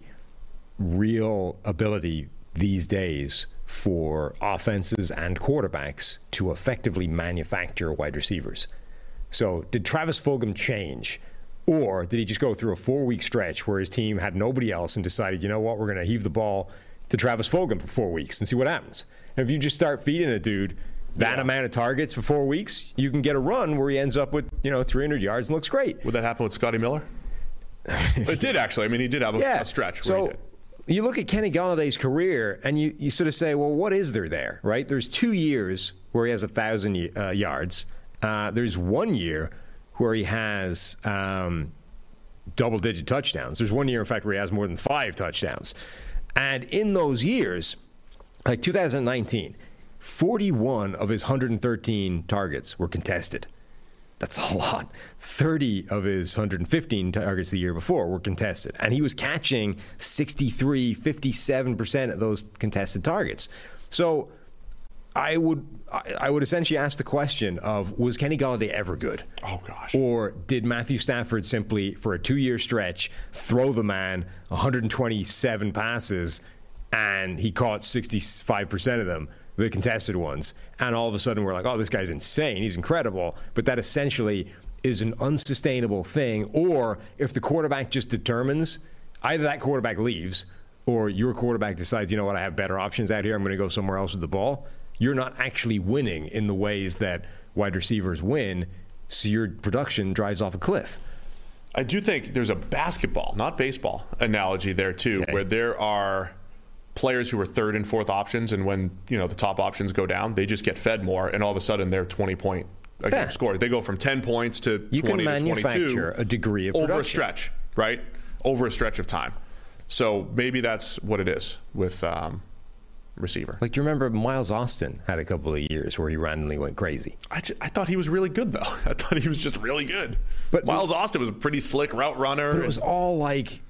real ability these days for offenses and quarterbacks to effectively manufacture wide receivers. So, did Travis Fulgham change? Or did he just go through a four week stretch where his team had nobody else and decided, you know what, we're going to heave the ball to Travis Fulgham for four weeks and see what happens? And if you just start feeding a dude that Yeah. amount of targets for four weeks, you can get a run where he ends up with, you know, 300 yards and looks great. Would that happen with Scotty Miller? (laughs) it did actually. I mean, he did have a, a stretch. Where he So did. you look at Kenny Golladay's career, and you, you sort of say, well, what is there there, right? There's two years where he has a thousand uh, yards. Uh, there's one year where he has um, double-digit touchdowns. There's one year, in fact, where he has more than five touchdowns. And in those years, like 2019, 41 of his 113 targets were contested. That's a lot. 30 of his 115 targets the year before were contested. And he was catching 63, 57% of those contested targets. So I would I would essentially ask the question of was Kenny Golladay ever good? Oh, gosh. Or did Matthew Stafford simply for a 2-year stretch throw the man 127 passes and he caught 65% of them, the contested ones, and all of a sudden we're like, "Oh, this guy's insane. He's incredible." But that essentially is an unsustainable thing or if the quarterback just determines either that quarterback leaves or your quarterback decides, you know what, I have better options out here. I'm going to go somewhere else with the ball. You're not actually winning in the ways that wide receivers win, so your production drives off a cliff. I do think there's a basketball, not baseball, analogy there too, Okay. where there are players who are third and fourth options, and when you know the top options go down, they just get fed more, and all of a sudden they're 20 point a game Yeah. score. They go from 10 points to You can 20 to 22 manufacture a degree of over a stretch, right? Over a stretch of time. So maybe that's what it is with um, receiver. Like, do you remember Miles Austin had a couple of years where he randomly went crazy? I, ju- I thought he was really good though. (laughs) I thought he was just really good. But- Miles Austin was a pretty slick route runner. But it was all like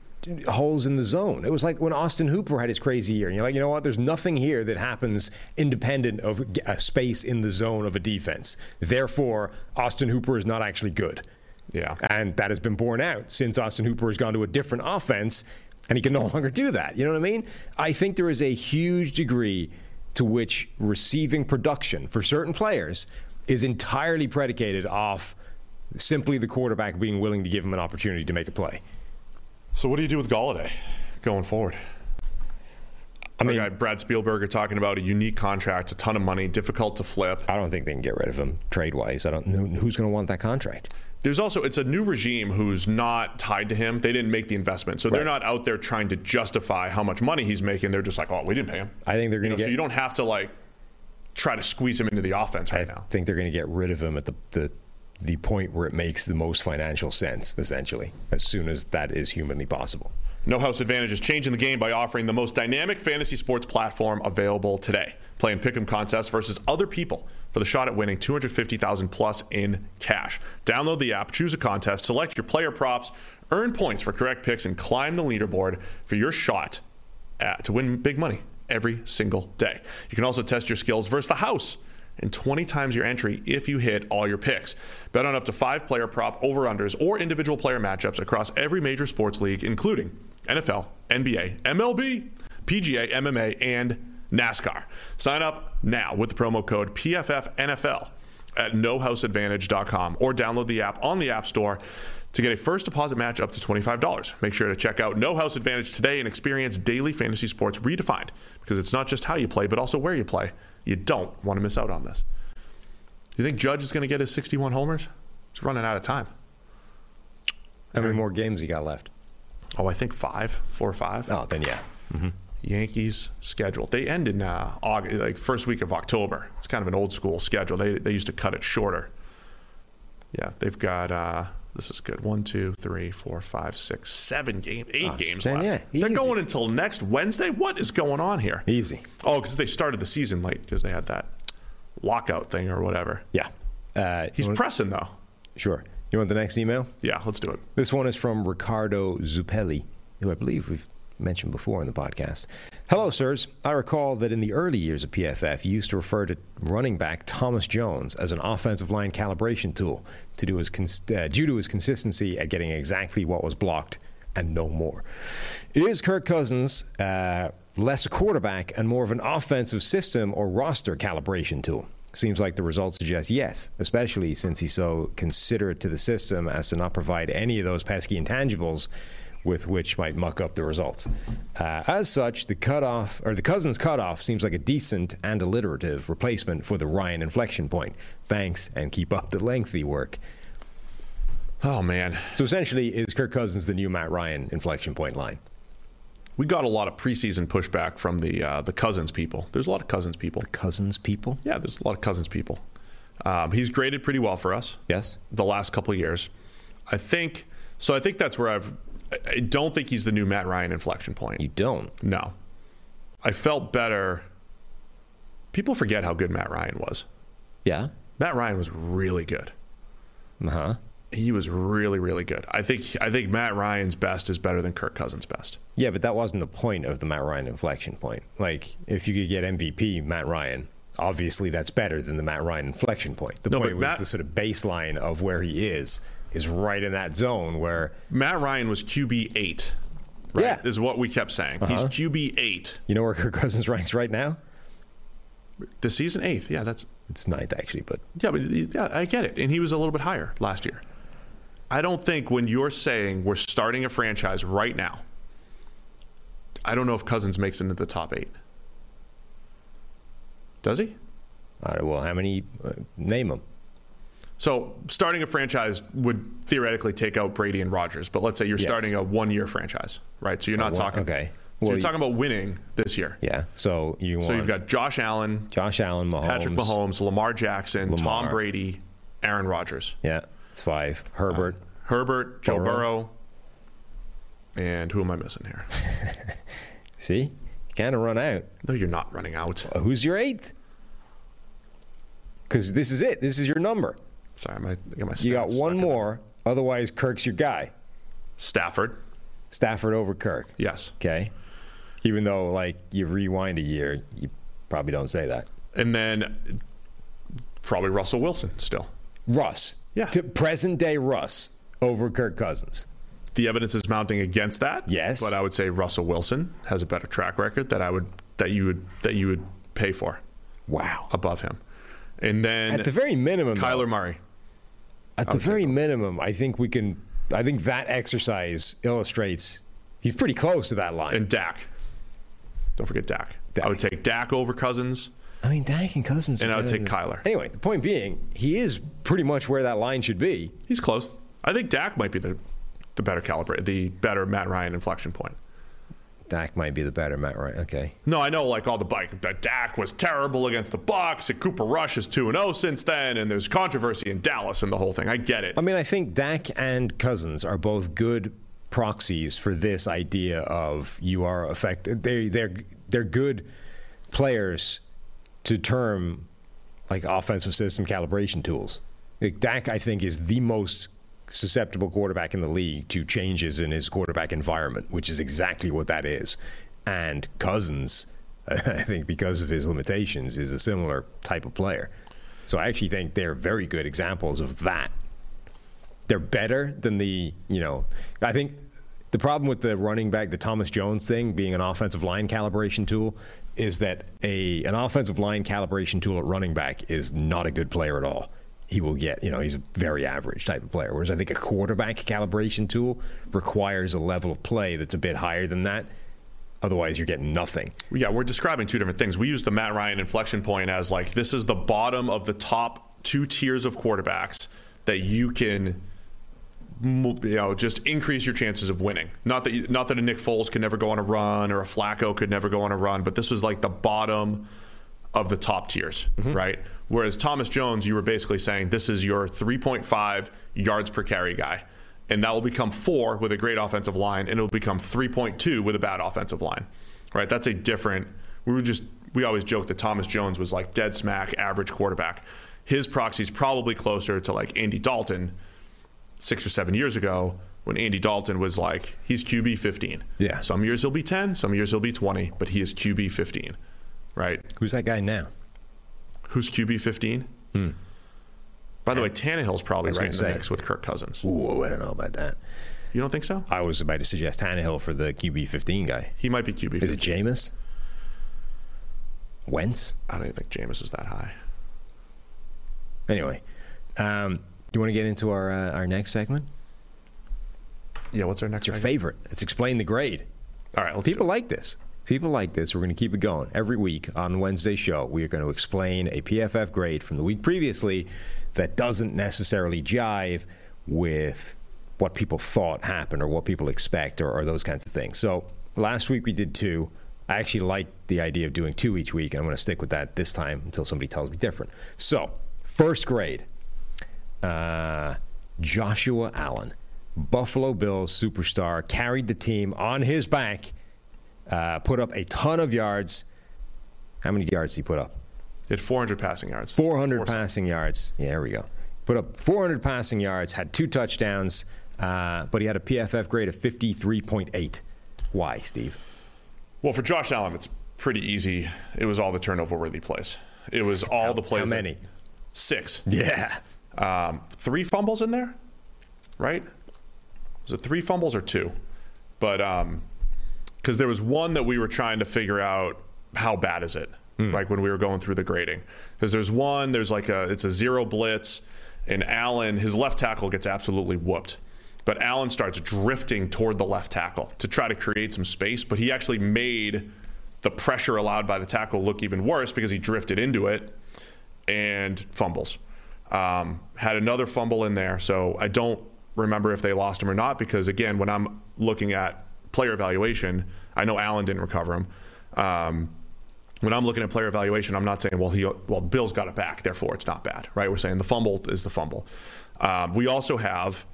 holes in the zone. It was like when Austin Hooper had his crazy year. And you're like, you know what? There's nothing here that happens independent of a space in the zone of a defense. Therefore, Austin Hooper is not actually good. Yeah. And that has been borne out since Austin Hooper has gone to a different offense and he can no (laughs) longer do that. You know what I mean? I think there is a huge degree to which receiving production for certain players is entirely predicated off simply the quarterback being willing to give him an opportunity to make a play. So what do you do with Golladay going forward? I mean, Our guy Brad Spielberger talking about a unique contract, a ton of money, difficult to flip. I don't think they can get rid of him trade wise. I don't know who's going to want that contract. There's also it's a new regime who's not tied to him. They didn't make the investment, so they're not out there trying to justify how much money he's making. They're just like, oh, we didn't pay him. I think they're You going know, to so you don't have to like try to squeeze him into the offense I right now. think they're going to get rid of him at the, the the point where it makes the most financial sense. Essentially, as soon as that is humanly possible. No House Advantage is changing the game by offering the most dynamic fantasy sports platform available today. playing pick'em contests versus other people for the shot at winning 250,000 plus in cash. Download the app, choose a contest, select your player props, earn points for correct picks, and climb the leaderboard for your shot at, to win big money every single day. You can also test your skills versus the house and 20 times your entry if you hit all your picks. Bet on up to five player prop over unders or individual player matchups across every major sports league, including NFL, NBA, MLB, PGA, MMA, and NASCAR. Sign up now with the promo code PFFNFL at nohouseadvantage.com or download the app on the App Store to get a first deposit match up to $25. Make sure to check out No House Advantage today and experience daily fantasy sports redefined because it's not just how you play, but also where you play. You don't want to miss out on this. Do you think Judge is going to get his 61 homers? He's running out of time. How many more games he got left? Oh, I think five, four or five. Oh, then yeah. Mm-hmm. Yankees schedule. They end in uh, August, like first week of October. It's kind of an old school schedule. They they used to cut it shorter. Yeah, they've got. Uh, this is good. One, two, three, four, five, six, seven games, eight Ah, games then left. yeah, They're easy. going until next Wednesday. What is going on here? Easy. Oh, because they started the season late because they had that lockout thing or whatever. Yeah. Uh, He's want- pressing though. Sure. You want the next email? Yeah, let's do it. This one is from Ricardo Zuppelli, who I believe we've mentioned before in the podcast. Hello, sirs. I recall that in the early years of PFF, you used to refer to running back Thomas Jones as an offensive line calibration tool to do his cons- uh, due to his consistency at getting exactly what was blocked and no more. Is Kirk Cousins uh, less a quarterback and more of an offensive system or roster calibration tool? Seems like the results suggest yes, especially since he's so considerate to the system as to not provide any of those pesky intangibles with which might muck up the results. Uh, as such, the cutoff or the Cousins cutoff seems like a decent and alliterative replacement for the Ryan inflection point. Thanks, and keep up the lengthy work. Oh man, So essentially, is Kirk Cousins the new Matt Ryan inflection point line? we got a lot of preseason pushback from the uh, the Cousins people. There's a lot of Cousins people. The cousins people? Yeah, there's a lot of Cousins people. Um, he's graded pretty well for us. Yes. the last couple of years. I think so. I think that's where I've. I- don't think he's the new Matt Ryan inflection point. You don't. No, I felt better. People forget how good Matt Ryan was. Yeah. Matt Ryan was really good. Uh huh. He was really, really good. I think. I think Matt Ryan's best is better than Kirk Cousins' best. Yeah, but that wasn't the point of the Matt Ryan inflection point. Like, if you could get MVP Matt Ryan, obviously that's better than the Matt Ryan inflection point. The No, point was Matt- the sort of baseline of where he is is right in that zone where Matt Ryan was QB eight. Right, Yeah. is what we kept saying. He's QB eight you know where Kirk Cousins ranks right now. this season. Eighth. Yeah, that's It's ninth actually, but Yeah, but yeah, I get it. And he was a little bit higher last year. I don't think when you're saying we're starting a franchise right now, I don't know if Cousins makes it into the top eight. Does he? all right, well, how many? Uh, name them. So starting a franchise would theoretically take out Brady and Rodgers, but let's say you're Yes. starting a one-year franchise, right? So you're not talking. okay. So Well, you're talking about winning this year. Yeah. So you want So you've got Josh Allen, Josh Allen, Mahomes, Patrick Mahomes, Lamar Jackson, Tom Brady, Aaron Rodgers, Yeah, it's five. Herbert. Herbert, Joe Burrow. Burrow, and who am I missing here? (laughs) See, you kind of run out. No, you're not running out. Uh, Who's your eighth? Because this is it. This is your number. Sorry, my, I got my You got one more. Otherwise, Kirk's your guy. Stafford, Stafford over Kirk. yes. Okay. Even though, like, you rewind a year, you probably don't say that. And then probably Russell Wilson still. Russ. Yeah. To present day Russ over Kirk Cousins. The evidence is mounting against that. Yes. But I would say Russell Wilson has a better track record that I would that you would that you would pay for Wow. above him. And then At the very minimum, though, Kyler Murray. At the very minimum, I think we can. I think that exercise illustrates he's pretty close to that line. And Dak. Don't forget Dak. Dak. I would take Dak over Cousins. I mean, Dak and Cousins. And I would take Kyler. Anyway, the point being, he is pretty much where that line should be. He's close. I think Dak might be the the better calibrate, the better Matt Ryan inflection point. Dak might be the better Matt Ryan. Okay. No, I know, like all the bike that Dak was terrible against the Bucs, and Cooper Rush is two and zero since then, and there's controversy in Dallas and the whole thing. I get it. I mean, I think Dak and Cousins are both good proxies for this idea of you are affected. They they're they're good players to term like offensive system calibration tools. Like Dak, I think, is the most susceptible quarterback in the league to changes in his quarterback environment, which is exactly what that is. And Cousins, (laughs) I think, because of his limitations, is a similar type of player. So I actually think they're very good examples of that. They're better than the, you know, I think the problem with the running back, the Thomas Jones thing, being an offensive line calibration tool, is that a an offensive line calibration tool at running back is not a good player at all. He will get, you know, he's a very average type of player. Whereas I think a quarterback calibration tool requires a level of play that's a bit higher than that. Otherwise, you're getting nothing. Yeah, we're describing two different things. We use the Matt Ryan inflection point as like this is the bottom of the top two tiers of quarterbacks that you can you know just increase your chances of winning. Not that you, not that a Nick Foles could never go on a run or a Flacco could never go on a run, but this was like the bottom of the top tiers, mm-hmm. right? Whereas Thomas Jones, you were basically saying this is your 3.5 yards per carry guy. And that will become four with a great offensive line, and it will become 3.2 with a bad offensive line, right? That's a different. We were just, we always joke that Thomas Jones was like dead smack average quarterback. His proxy is probably closer to like Andy Dalton six or seven years ago when Andy Dalton was like, he's QB 15. Yeah. Some years he'll be 10, some years he'll be 20, but he is QB 15, right? Who's that guy now? Who's QB 15? Hmm. By the way, Tannehill's probably right in the say. mix with Kirk Cousins. Ooh, I don't know about that. You don't think so? I was about to suggest Tannehill for the QB 15 guy. He might be QB 15. Is it Jameis? Wentz? I don't even think Jameis is that high. Anyway, um, do you want to get into our uh, our next segment? Yeah, what's our next? It's your segment? favorite. It's explain the grade. All right, let's people do it. like this. People like this. We're going to keep it going every week on Wednesday show. We are going to explain a PFF grade from the week previously that doesn't necessarily jive with what people thought happened or what people expect or, or those kinds of things. So last week we did two. I actually like the idea of doing two each week, and I'm going to stick with that this time until somebody tells me different. So, first grade uh, Joshua Allen, Buffalo Bills superstar, carried the team on his back, uh, put up a ton of yards. How many yards did he put up? He had 400 passing yards. 400 Four passing yards. Yeah, there we go. Put up 400 passing yards, had two touchdowns, uh, but he had a PFF grade of 53.8. Why, Steve? Well, for Josh Allen, it's pretty easy. It was all the turnover worthy plays. It was all How- the plays. how that- many? six. Yeah. Um, three fumbles in there, right? Was it three fumbles or two? But because there was one that we were trying to figure out how bad is it, like when we were going through the grading. Because there's one, there's like a it's a zero blitz, and Allen his left tackle gets absolutely whooped. But Allen starts drifting toward the left tackle to try to create some space, but he actually made the pressure allowed by the tackle look even worse because he drifted into it and fumbles. Um, had another fumble in there, so I don't remember if they lost him or not because again, when I'm looking at player evaluation, I know Allen didn't recover him. Um, when I'm looking at player evaluation, I'm not saying, well, he, well, Bill's got it back, therefore it's not bad, right? We're saying the fumble is the fumble. Um, we also have,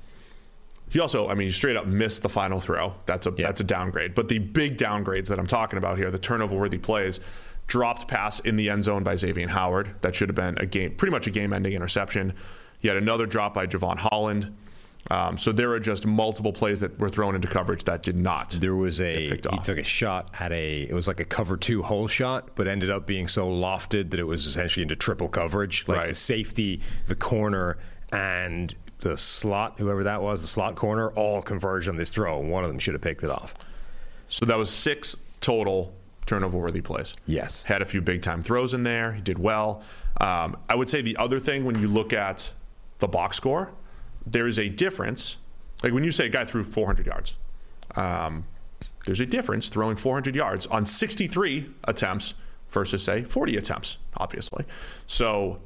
he also, I mean, he straight up missed the final throw. That's a that's a downgrade. But the big downgrades that I'm talking about here, the turnover-worthy plays, dropped pass in the end zone by Xavien Howard. That should have been a game, pretty much a game-ending interception. Yet another drop by Jevon Holland. Um, so there are just multiple plays that were thrown into coverage that did not. There was a he off. took a shot at a it was like a cover two hole shot, but ended up being so lofted that it was essentially into triple coverage. Like the safety, the corner, and the slot, whoever that was, the slot corner, all converged on this throw. One of them should have picked it off. So that was six total turnover-worthy plays. Yes. had a few big-time throws in there. He did well. Um, I would say the other thing when you look at the box score, there is a difference. Like when you say a guy threw 400 yards, um, there's a difference throwing 400 yards on 63 attempts versus say 40 attempts, obviously. So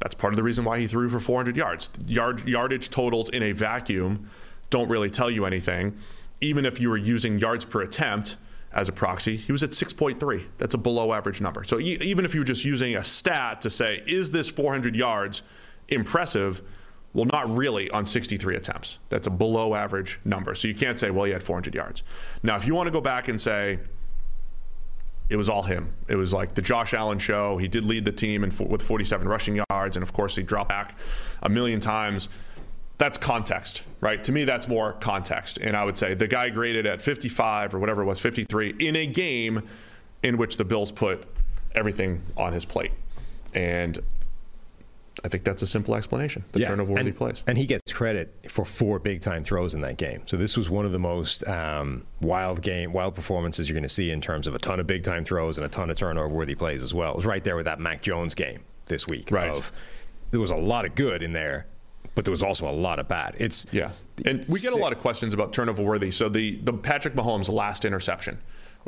that's part of the reason why he threw for 400 yards. Yard yardage totals in a vacuum don't really tell you anything. Even if you were using yards per attempt as a proxy, he was at 6.3. That's a below average number. So e- even if you were just using a stat to say, is this 400 yards impressive? Well, not really on 63 attempts. That's a below average number. So you can't say, well, he had 400 yards. Now, if you want to go back and say, it was all him. It was like the Josh Allen show. He did lead the team in, with 47 rushing yards, and of course, he dropped back a million times. That's context, right? To me, that's more context. And I would say the guy graded at 55 or whatever it was, 53, in a game in which the Bills put everything on his plate. And I think that's a simple explanation. The Yeah, turnover worthy and, plays. and he gets credit for four big time throws in that game. So this was one of the most um, wild game, wild performances you're going to see in terms of a ton of big time throws and a ton of turnover worthy plays as well. It was right there with that Mac Jones game this week. Right. Of, there was a lot of good in there, but there was also a lot of bad. It's Yeah, and we get a lot of questions about turnover worthy. So the the Patrick Mahomes last interception,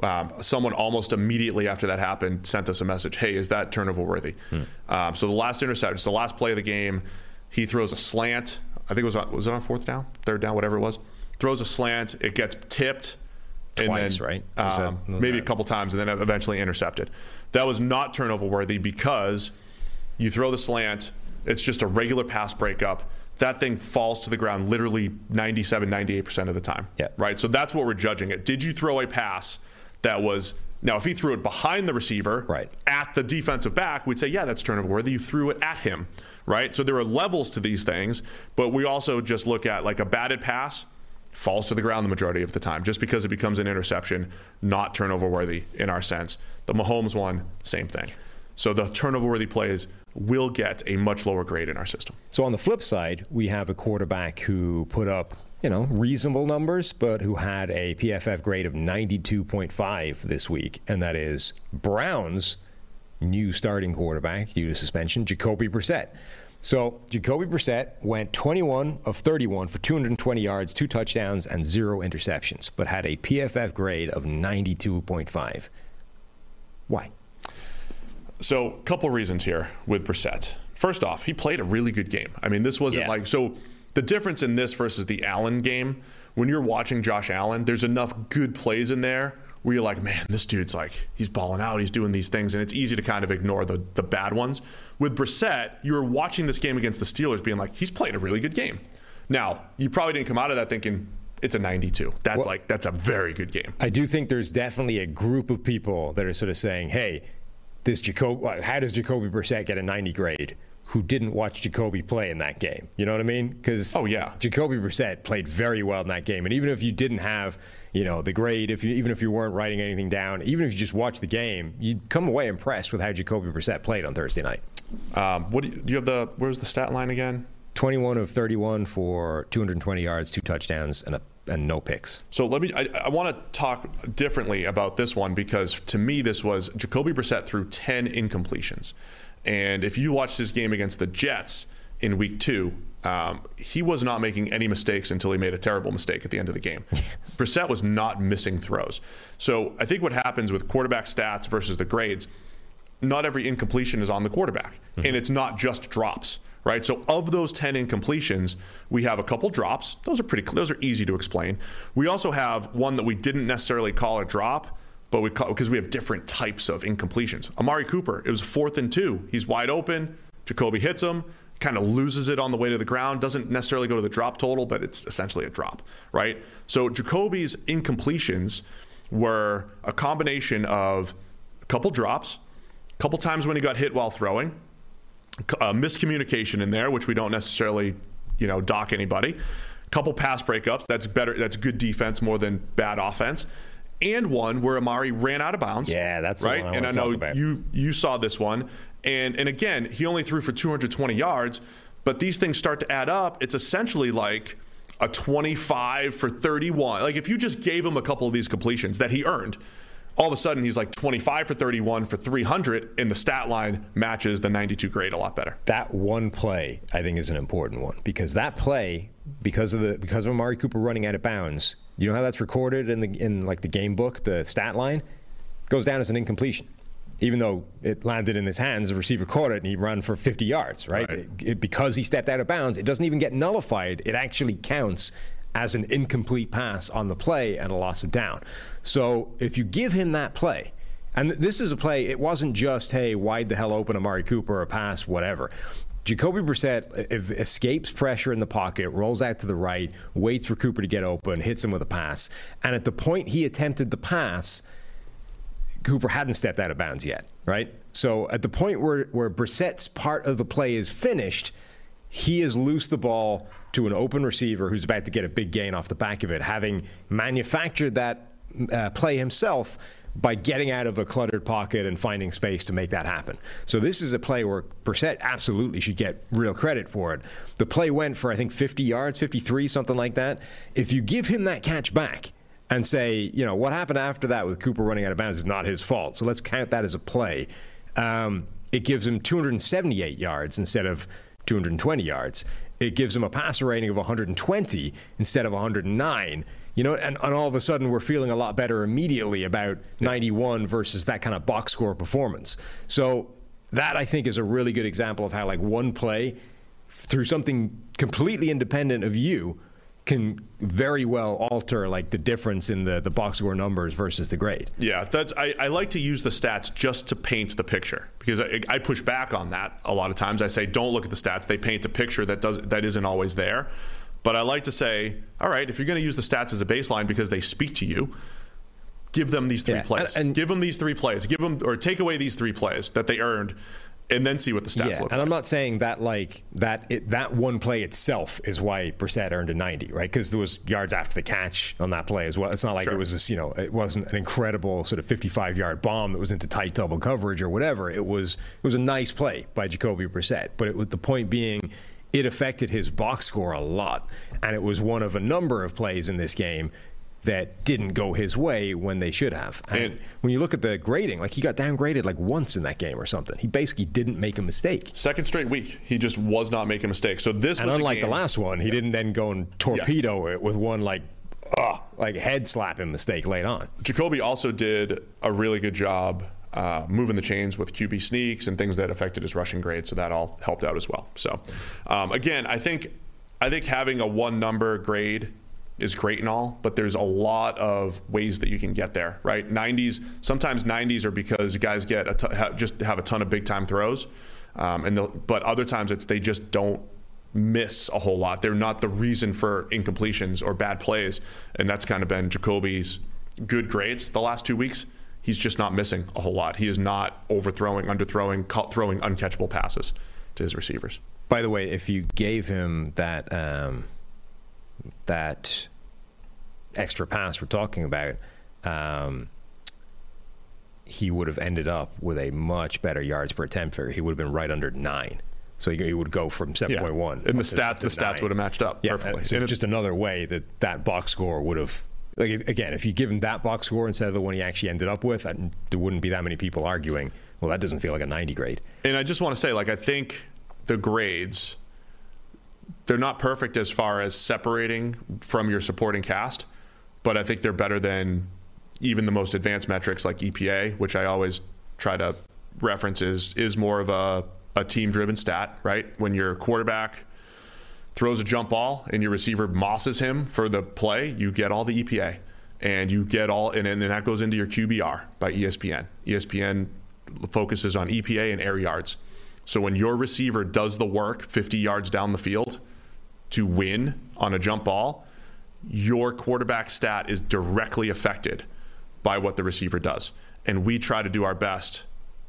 um, someone almost immediately after that happened sent us a message. Hey, is that turnover worthy? Um, so the last interception, it's the last play of the game. He throws a slant. I think it was on, was it on fourth down, third down, whatever it was. Throws a slant. It gets tipped. And Twice, then, right? That- Um, was maybe a couple times, and then eventually intercepted. That was not turnover worthy because you throw the slant, it's just a regular pass breakup. That thing falls to the ground literally 97, 98% of the time. Yeah. Right? So that's what we're judging it. Did you throw a pass that was. Now, if he threw it behind the receiver Right. at the defensive back, we'd say, yeah, that's turnover worthy. You threw it at him, right? So there are levels to these things, but we also just look at like a batted pass falls to the ground the majority of the time just because it becomes an interception, not turnover worthy in our sense. The Mahomes one, same thing. So the turnover worthy plays will get a much lower grade in our system. So on the flip side, we have a quarterback who put up, you know, reasonable numbers, but who had a PFF grade of 92.5 this week, and that is Browns' new starting quarterback due to suspension, Jacoby Brissett. So Jacoby Brissett went 21 of 31 for 220 yards, two touchdowns, and zero interceptions, but had a PFF grade of 92.5. Why? So, a couple reasons here with Brissett. First off, he played a really good game. I mean, this wasn't Yeah. like so. The difference in this versus the Allen game, when you're watching Josh Allen, there's enough good plays in there where you're like, man, this dude's like, he's balling out, he's doing these things, and it's easy to kind of ignore the the bad ones. With Brissett, you were watching this game against the Steelers, being like, he's played a really good game. Now, you probably didn't come out of that thinking it's a 92. That's Well- like that's a very good game. I do think there's definitely a group of people that are sort of saying, "Hey, this Jacob, how does Jacoby Brissett get a 90 grade?" Who didn't watch Jacoby play in that game? You know what I mean? Because Oh, yeah. Jacoby Brissett played very well in that game, and even if you didn't have, you know, the grade, if you even if you weren't writing anything down, even if you just watched the game, you'd come away impressed with how Jacoby Brissett played on Thursday night. Um, what do you, do you have the? Where's the stat line again? 21 of 31 for 220 yards, two touchdowns, and a, and no picks. So let me. I, I want to talk differently about this one because to me this was Jacoby Brissett threw ten incompletions, and if you watched his game against the Jets in Week Two, um, he was not making any mistakes until he made a terrible mistake at the end of the game. (laughs) Brissett was not missing throws. So I think what happens with quarterback stats versus the grades, not every incompletion is on the quarterback, and it's not just drops right? So of those 10 incompletions, we have a couple drops. Those are pretty those are easy to explain. We also have one that we didn't necessarily call a drop, but we because we have different types of incompletions. Amari Cooper, it was fourth and 2. He's wide open. Jacoby hits him, kind of loses it on the way to the ground, doesn't necessarily go to the drop total, but it's essentially a drop, right? So Jacoby's incompletions were a combination of a couple drops, a couple times when he got hit while throwing, uh, miscommunication in there, which we don't necessarily, you know, dock anybody. A couple pass breakups. That's better. That's good defense more than bad offense. And one where Amari ran out of bounds. Yeah, that's right. I and I know you you saw this one. And and again, he only threw for 220 yards, but these things start to add up. It's essentially like a 25 for 31. Like if you just gave him a couple of these completions that he earned, all of a sudden he's like 25 for 31 for 300 and the stat line matches the 92 grade a lot better. that one play I think is an important one because that play because of the because of Amari Cooper running out of bounds. You know how that's recorded in the in like the game book the stat line? Goes down as an incompletion even though it landed in his hands the receiver caught it and he ran for 50 yards right, Right. It- it- because he stepped out of bounds it doesn't even get nullified. It actually counts as an incomplete pass on the play and a loss of down. So if you give him that play and this is a play, it wasn't just, hey, wide the hell open Amari Cooper, a pass, whatever. Jacoby Brissett escapes pressure in the pocket, rolls out to the right, waits for Cooper to get open, hits him with a pass. And at the point he attempted the pass, Cooper hadn't stepped out of bounds yet, right? So at the point where, where Brissett's part of the play is finished, he has loosed the ball to an open receiver who's about to get a big gain off the back of it, having manufactured that uh, play himself by getting out of a cluttered pocket and finding space to make that happen. So this is a play where Brissett absolutely should get real credit for it. The play went for I think 50 yards, 53, something like that. If you give him that catch back and say, you know, what happened after that with Cooper running out of bounds is not his fault. So let's count that as a play. Um, it gives him 278 yards instead of 220 yards. It gives him a passer rating of 120 instead of 109. You know, and, and all of a sudden we're feeling a lot better immediately about 91 versus that kind of box score performance. So that I think is a really good example of how like one play through something completely independent of you can very well alter like the difference in the the box score numbers versus the grade. Yeah, that's I, I like to use the stats just to paint the picture because I, I, push back on that a lot of times. I say don't look at the stats; they paint a picture that does that isn't always there. But I like to say, all right, if you're going to use the stats as a baseline because they speak to you, give them these three yeah, plays. And, and, give them these three plays. Give them or take away these three plays that they earned and then see what the stats yeah, look and like. And I'm not saying that like that it, that one play itself is why Brissett earned a 90, right? Because there was yards after the catch on that play as well. It's not like sure. it was this, you know, it wasn't an incredible sort of 55 yard bomb that was into tight double coverage or whatever. It was it was a nice play by Jacoby Brissett, but it the point being it affected his box score a lot, and it was one of a number of plays in this game that didn't go his way when they should have. And, and, when you look at the grading, like he got downgraded like once in that game or something. He basically didn't make a mistake. Second straight week, he just was not making mistakes. So this and unlike the last one, he yeah. didn't then go and torpedo yeah. it with one like uh, like head slapping mistake late on. Jacoby also did a really good job uh, moving the chains with QB sneaks and things that affected his rushing grade. So that all helped out as well. So um, again, I think I think having a one number grade is great and all, but there's a lot of ways that you can get there, right? 90s, sometimes 90s are because guys get a t- ha- just have a ton of big time throws, um, and but other times it's they just don't miss a whole lot. They're not the reason for incompletions or bad plays, and that's kind of been Jacoby's good grades the last two weeks. He's just not missing a whole lot. He is not overthrowing, underthrowing, throwing uncatchable passes to his receivers. By the way, if you gave him that. Um that extra pass we're talking about, um, he would have ended up with a much better yards per attempt figure. He would have been right under nine. So he, he would go from 7.1. Yeah. And the stats, the stats would have matched up yeah, perfectly. So it's just another way that that box score would have. Like again, if you give him that box score instead of the one he actually ended up with, there wouldn't be that many people arguing. Well, that doesn't feel like a 90 grade. And I just want to say, like, I think the grades they're not perfect as far as separating from your supporting cast, but I think they're better than even the most advanced metrics like EPA, which I always try to reference is is more of a, a team driven stat, right? When your quarterback throws a jump ball and your receiver mosses him for the play, you get all the EPA. And you get all, and, and that goes into your QBR by ESPN. ESPN focuses on EPA and air yards. So when your receiver does the work 50 yards down the field to win on a jump ball, your quarterback stat is directly affected by what the receiver does. And we try to do our best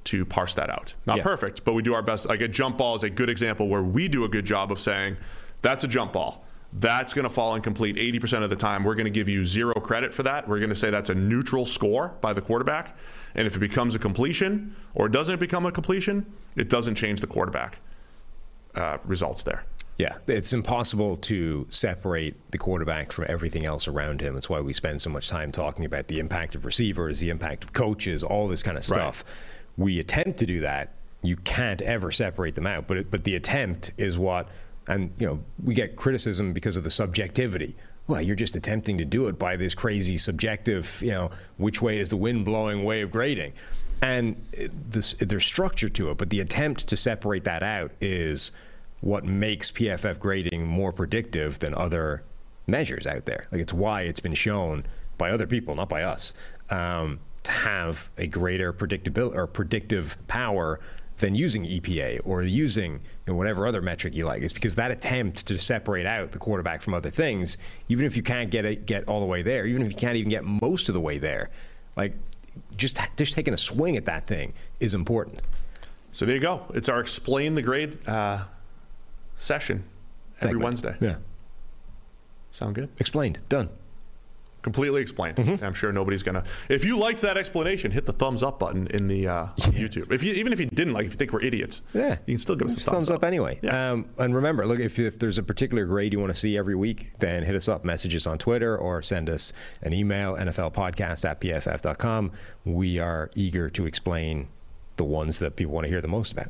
to parse that out. Not yeah. perfect, but we do our best. Like a jump ball is a good example where we do a good job of saying, that's a jump ball. That's going to fall incomplete 80% of the time. We're going to give you zero credit for that. We're going to say that's a neutral score by the quarterback. And if it becomes a completion or doesn't become a completion, it doesn't change the quarterback uh, results there. Yeah, it's impossible to separate the quarterback from everything else around him. That's why we spend so much time talking about the impact of receivers, the impact of coaches, all this kind of stuff. Right. We attempt to do that. You can't ever separate them out, but it, but the attempt is what, and you know, we get criticism because of the subjectivity well, you're just attempting to do it by this crazy subjective, you know, which way is the wind blowing way of grading. And this, there's structure to it, but the attempt to separate that out is what makes PFF grading more predictive than other measures out there. Like it's why it's been shown by other people, not by us, um, to have a greater predictability or predictive power than using EPA or using you know, whatever other metric you like. It's because that attempt to separate out the quarterback from other things, even if you can't get it, get all the way there, even if you can't even get most of the way there, like just just taking a swing at that thing is important. So there you go. It's our explain the grade uh, session every Segment. Wednesday. Yeah. Sound good? Explained. Done. Completely explained. Mm-hmm. I'm sure nobody's gonna. If you liked that explanation, hit the thumbs up button in the uh, on YouTube. If you even if you didn't like, if you think we're idiots, Yeah, you can still give us a Just thumbs up, anyway. Yeah. Um, and remember, look if, if there's a particular grade you want to see every week, then hit us up, message us on Twitter, or send us an email, NFLpodcast at pff.com. We are eager to explain the ones that people want to hear the most about.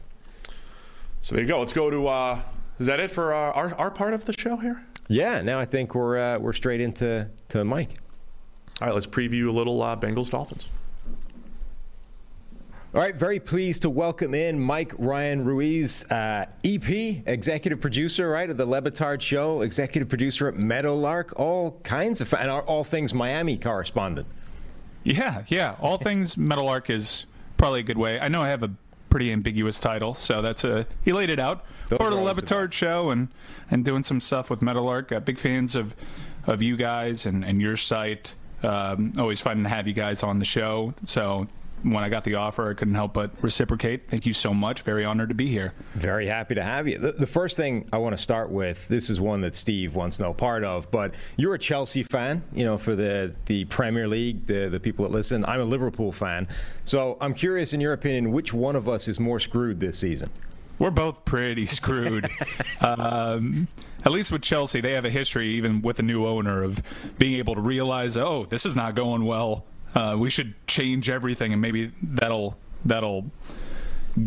So there you go. Let's go to. Uh, is that it for uh, our our part of the show here? Yeah, now I think we're uh, we're straight into to Mike. All right, let's preview a little uh, Bengals Dolphins. All right, very pleased to welcome in Mike Ryan Ruiz, uh, EP, executive producer, right, of the LeBatard Show, executive producer at Meadowlark, all kinds of, and all things Miami correspondent. Yeah, yeah. All things Meadowlark is probably a good way. I know I have a pretty ambiguous title, so that's a he laid it out. Those Part of the always the show and and doing some stuff with Meadowlark. Uh, big fans of of you guys and, and your site. Um, always fun to have you guys on the show. So when I got the offer, I couldn't help but reciprocate. Thank you so much. Very honored to be here. Very happy to have you. The, the first thing I want to start with, this is one that Steve wants no part of, but you're a Chelsea fan, you know, for the, the Premier League, the, the people that listen. I'm a Liverpool fan. So I'm curious, in your opinion, which one of us is more screwed this season? We're both pretty screwed. (laughs) um, at least with Chelsea, they have a history, even with a new owner, of being able to realize, oh, this is not going well. Uh, we should change everything, and maybe that'll that'll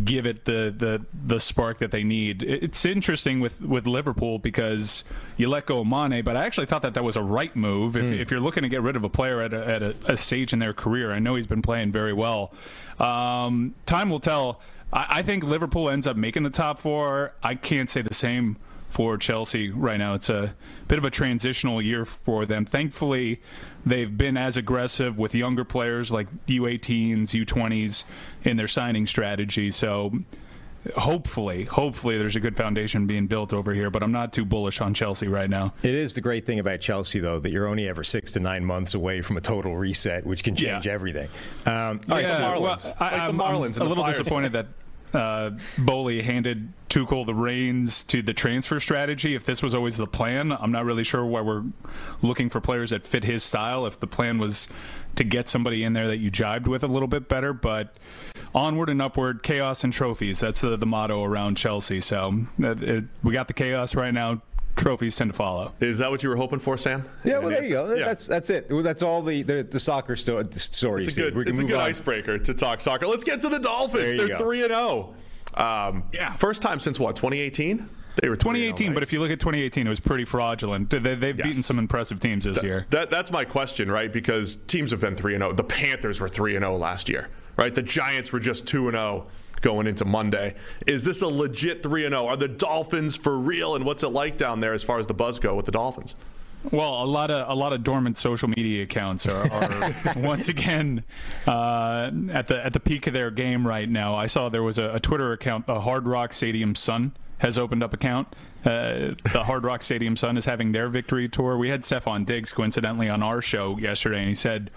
give it the, the the spark that they need. It's interesting with, with Liverpool because you let go of Mane, but I actually thought that that was a right move. If, if you're looking to get rid of a player at a, at a, a stage in their career, I know he's been playing very well. Um, time will tell. I, I think Liverpool ends up making the top four. I can't say the same for Chelsea right now. It's a bit of a transitional year for them. Thankfully, they've been as aggressive with younger players like U18s, U20s in their signing strategy. So hopefully, hopefully there's a good foundation being built over here, but I'm not too bullish on Chelsea right now. It is the great thing about Chelsea, though, that you're only ever six to nine months away from a total reset, which can change Yeah. everything. Um, all right, the Marlins. well, I, Like the I'm, Marlins I'm and a the little Flyers. disappointed that uh, Boehly handed Tuchel the reins to the transfer strategy. If this was always the plan, I'm not really sure why we're looking for players that fit his style. If the plan was to get somebody in there that you jibed with a little bit better, but onward and upward, chaos and trophies. That's uh, the motto around Chelsea. So uh, it, we got the chaos right now. Trophies tend to follow. Is that what you were hoping for, Sam? Yeah, well, there you go. Yeah. That's that's it. Well, That's all the the, the soccer sto- story. It's a good, We can it's a good icebreaker to talk soccer. Let's get to the Dolphins. They're go. three and zero. Um, Yeah. First time since what? 2018. They were 2018, but if you look at 2018, it was pretty fraudulent. They, they've Yes. beaten some impressive teams this year. That, that's my question, right? Because teams have been 3 and 0. The Panthers were 3 and 0 last year, right? The Giants were just 2 and 0 going into Monday. Is this a legit 3 and 0? Are the Dolphins for real and what's it like down there as far as the buzz go with the Dolphins? Well, a lot of a lot of dormant social media accounts are, are (laughs) once again uh, at the at the peak of their game right now. I saw there was a, a Twitter account, the Hard Rock Stadium Sun has opened up account. Uh, the Hard Rock Stadium Sun is having their victory tour. We had Stefon Diggs coincidentally on our show yesterday, and he said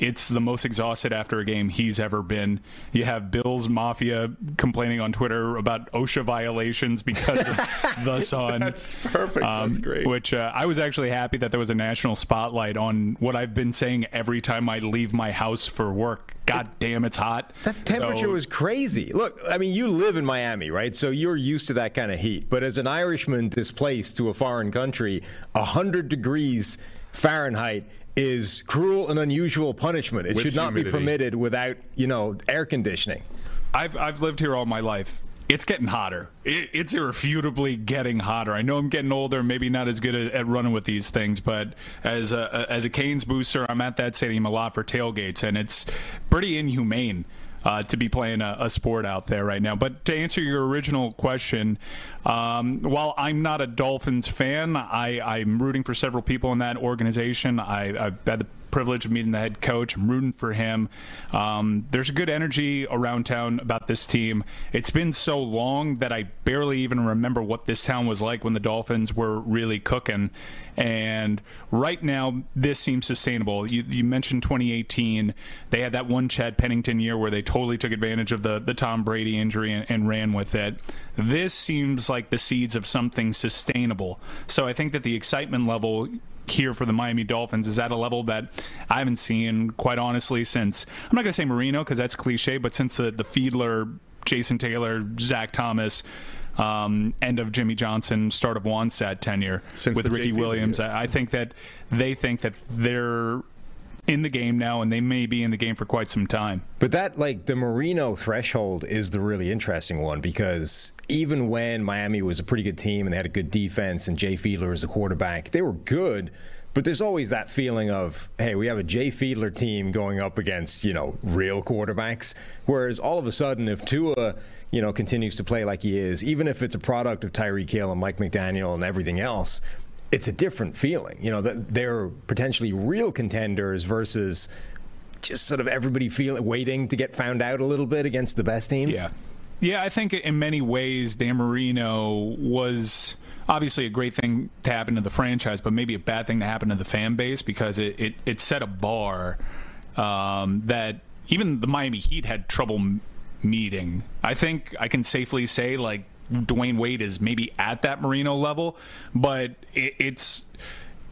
it's the most exhausted after a game he's ever been. You have Bills Mafia complaining on Twitter about OSHA violations because of (laughs) the Sun. That's perfect. That's great. Which uh, I was actually happy that there was a national spotlight on what I've been saying every time I leave my house for work. God damn, it's hot. That temperature So- was crazy. Look, I mean, you live in Miami, right? So you're used to that kind of heat. But as an Irishman displaced to a foreign country, 100 degrees Fahrenheit is cruel and unusual punishment. It With should not humidity. be permitted without, you know, air conditioning. I've I've lived here all my life. It's getting hotter. It, it's irrefutably getting hotter. I know I'm getting older, maybe not as good at, at running with these things, but as a as a Canes booster, I'm at that stadium a lot for tailgates, and it's pretty inhumane. Uh, to be playing a, a sport out there right now. But to answer your original question, um, while I'm not a Dolphins fan, I, I'm rooting for several people in that organization. I, I've had the privilege of meeting the head coach. I'm rooting for him. Um, there's a good energy around town about this team. It's been so long that I barely even remember what this town was like when the Dolphins were really cooking. And right now, this seems sustainable. You, you mentioned 2018. They had that one Chad Pennington year where they totally took advantage of the, the Tom Brady injury and, and ran with it. This seems like the seeds of something sustainable. So I think that the excitement level here for the Miami Dolphins is at a level that I haven't seen, quite honestly, since I'm not going to say Marino because that's cliche, but since the, the Fiedler, Jason Taylor, Zach Thomas, um, end of Jimmy Johnson, start of Wannstedt tenure Since with Ricky Williams. I think that they think that they're in the game now, and they may be in the game for quite some time. But that, like, the Marino threshold is the really interesting one because even when Miami was a pretty good team and they had a good defense and Jay Fiedler was the quarterback, they were good. But there's always that feeling of, hey, we have a Jay Fiedler team going up against, you know, real quarterbacks. Whereas all of a sudden, if Tua, you know, continues to play like he is, even if it's a product of Tyreek Hill and Mike McDaniel and everything else, it's a different feeling. You know, that they're potentially real contenders versus just sort of everybody feeling waiting to get found out a little bit against the best teams. Yeah. Yeah, I think in many ways Dan Marino was obviously a great thing to happen to the franchise, but maybe a bad thing to happen to the fan base because it, it, it set a bar um, that even the Miami Heat had trouble meeting. I think I can safely say like Dwyane Wade is maybe at that Marino level, but it, it's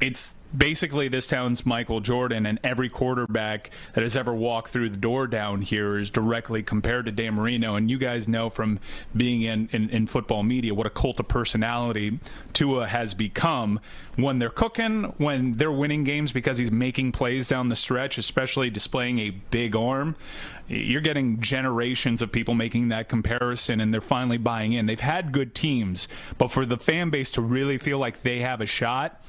it's basically this town's Michael Jordan, and every quarterback that has ever walked through the door down here is directly compared to Dan Marino. And you guys know from being in, in, in football media what a cult of personality Tua has become when they're cooking, when they're winning games because he's making plays down the stretch, especially displaying a big arm. You're getting generations of people making that comparison, and they're finally buying in. They've had good teams, but for the fan base to really feel like they have a shot,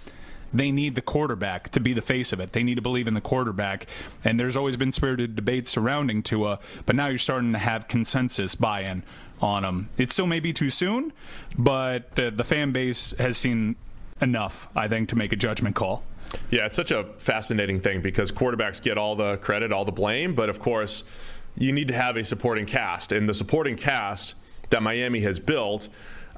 they need the quarterback to be the face of it. They need to believe in the quarterback. And there's always been spirited debate surrounding Tua, but now you're starting to have consensus buy-in on him. It still may be too soon, but the fan base has seen enough, I think, to make a judgment call. Yeah, it's such a fascinating thing because quarterbacks get all the credit, all the blame, but of course, you need to have a supporting cast. And the supporting cast that Miami has built,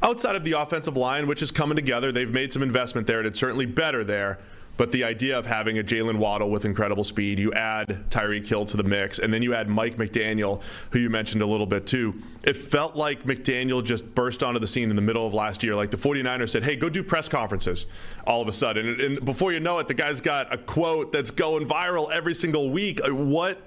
outside of the offensive line, which is coming together, they've made some investment there, and it's certainly better there. But the idea of having a Jalen Waddle with incredible speed, you add Tyreek Hill to the mix, and then you add Mike McDaniel, who you mentioned a little bit too. It felt like McDaniel just burst onto the scene in the middle of last year. Like the 49ers said, hey, go do press conferences all of a sudden. And, and before you know it, the guy's got a quote that's going viral every single week. Uh, What?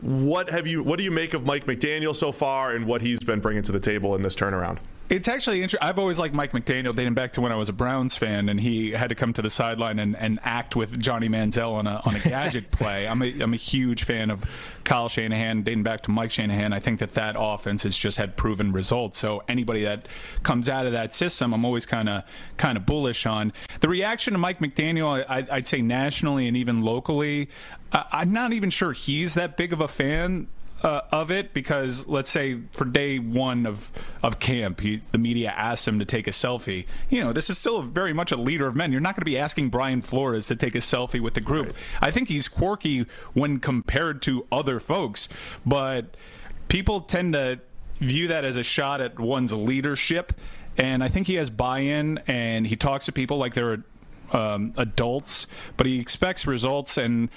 What have you? What do you make of Mike McDaniel so far, and what he's been bringing to the table in this turnaround? It's actually interesting. I've always liked Mike McDaniel dating back to when I was a Browns fan, and he had to come to the sideline and, and act with Johnny Manziel on a on a gadget (laughs) play. I'm a, I'm a huge fan of Kyle Shanahan dating back to Mike Shanahan. I think that that offense has just had proven results. So anybody that comes out of that system, I'm always kind of kind of bullish on the reaction to Mike McDaniel. I, I'd say nationally and even locally, I, I'm not even sure he's that big of a fan uh, of it because let's say for day one of of camp, he, the media asked him to take a selfie. You know, this is still very much a leader of men. You're not going to be asking Brian Flores to take a selfie with the group. I think he's quirky when compared to other folks, but people tend to view that as a shot at one's leadership. And I think he has buy-in, and he talks to people like they're um, adults, but he expects results. And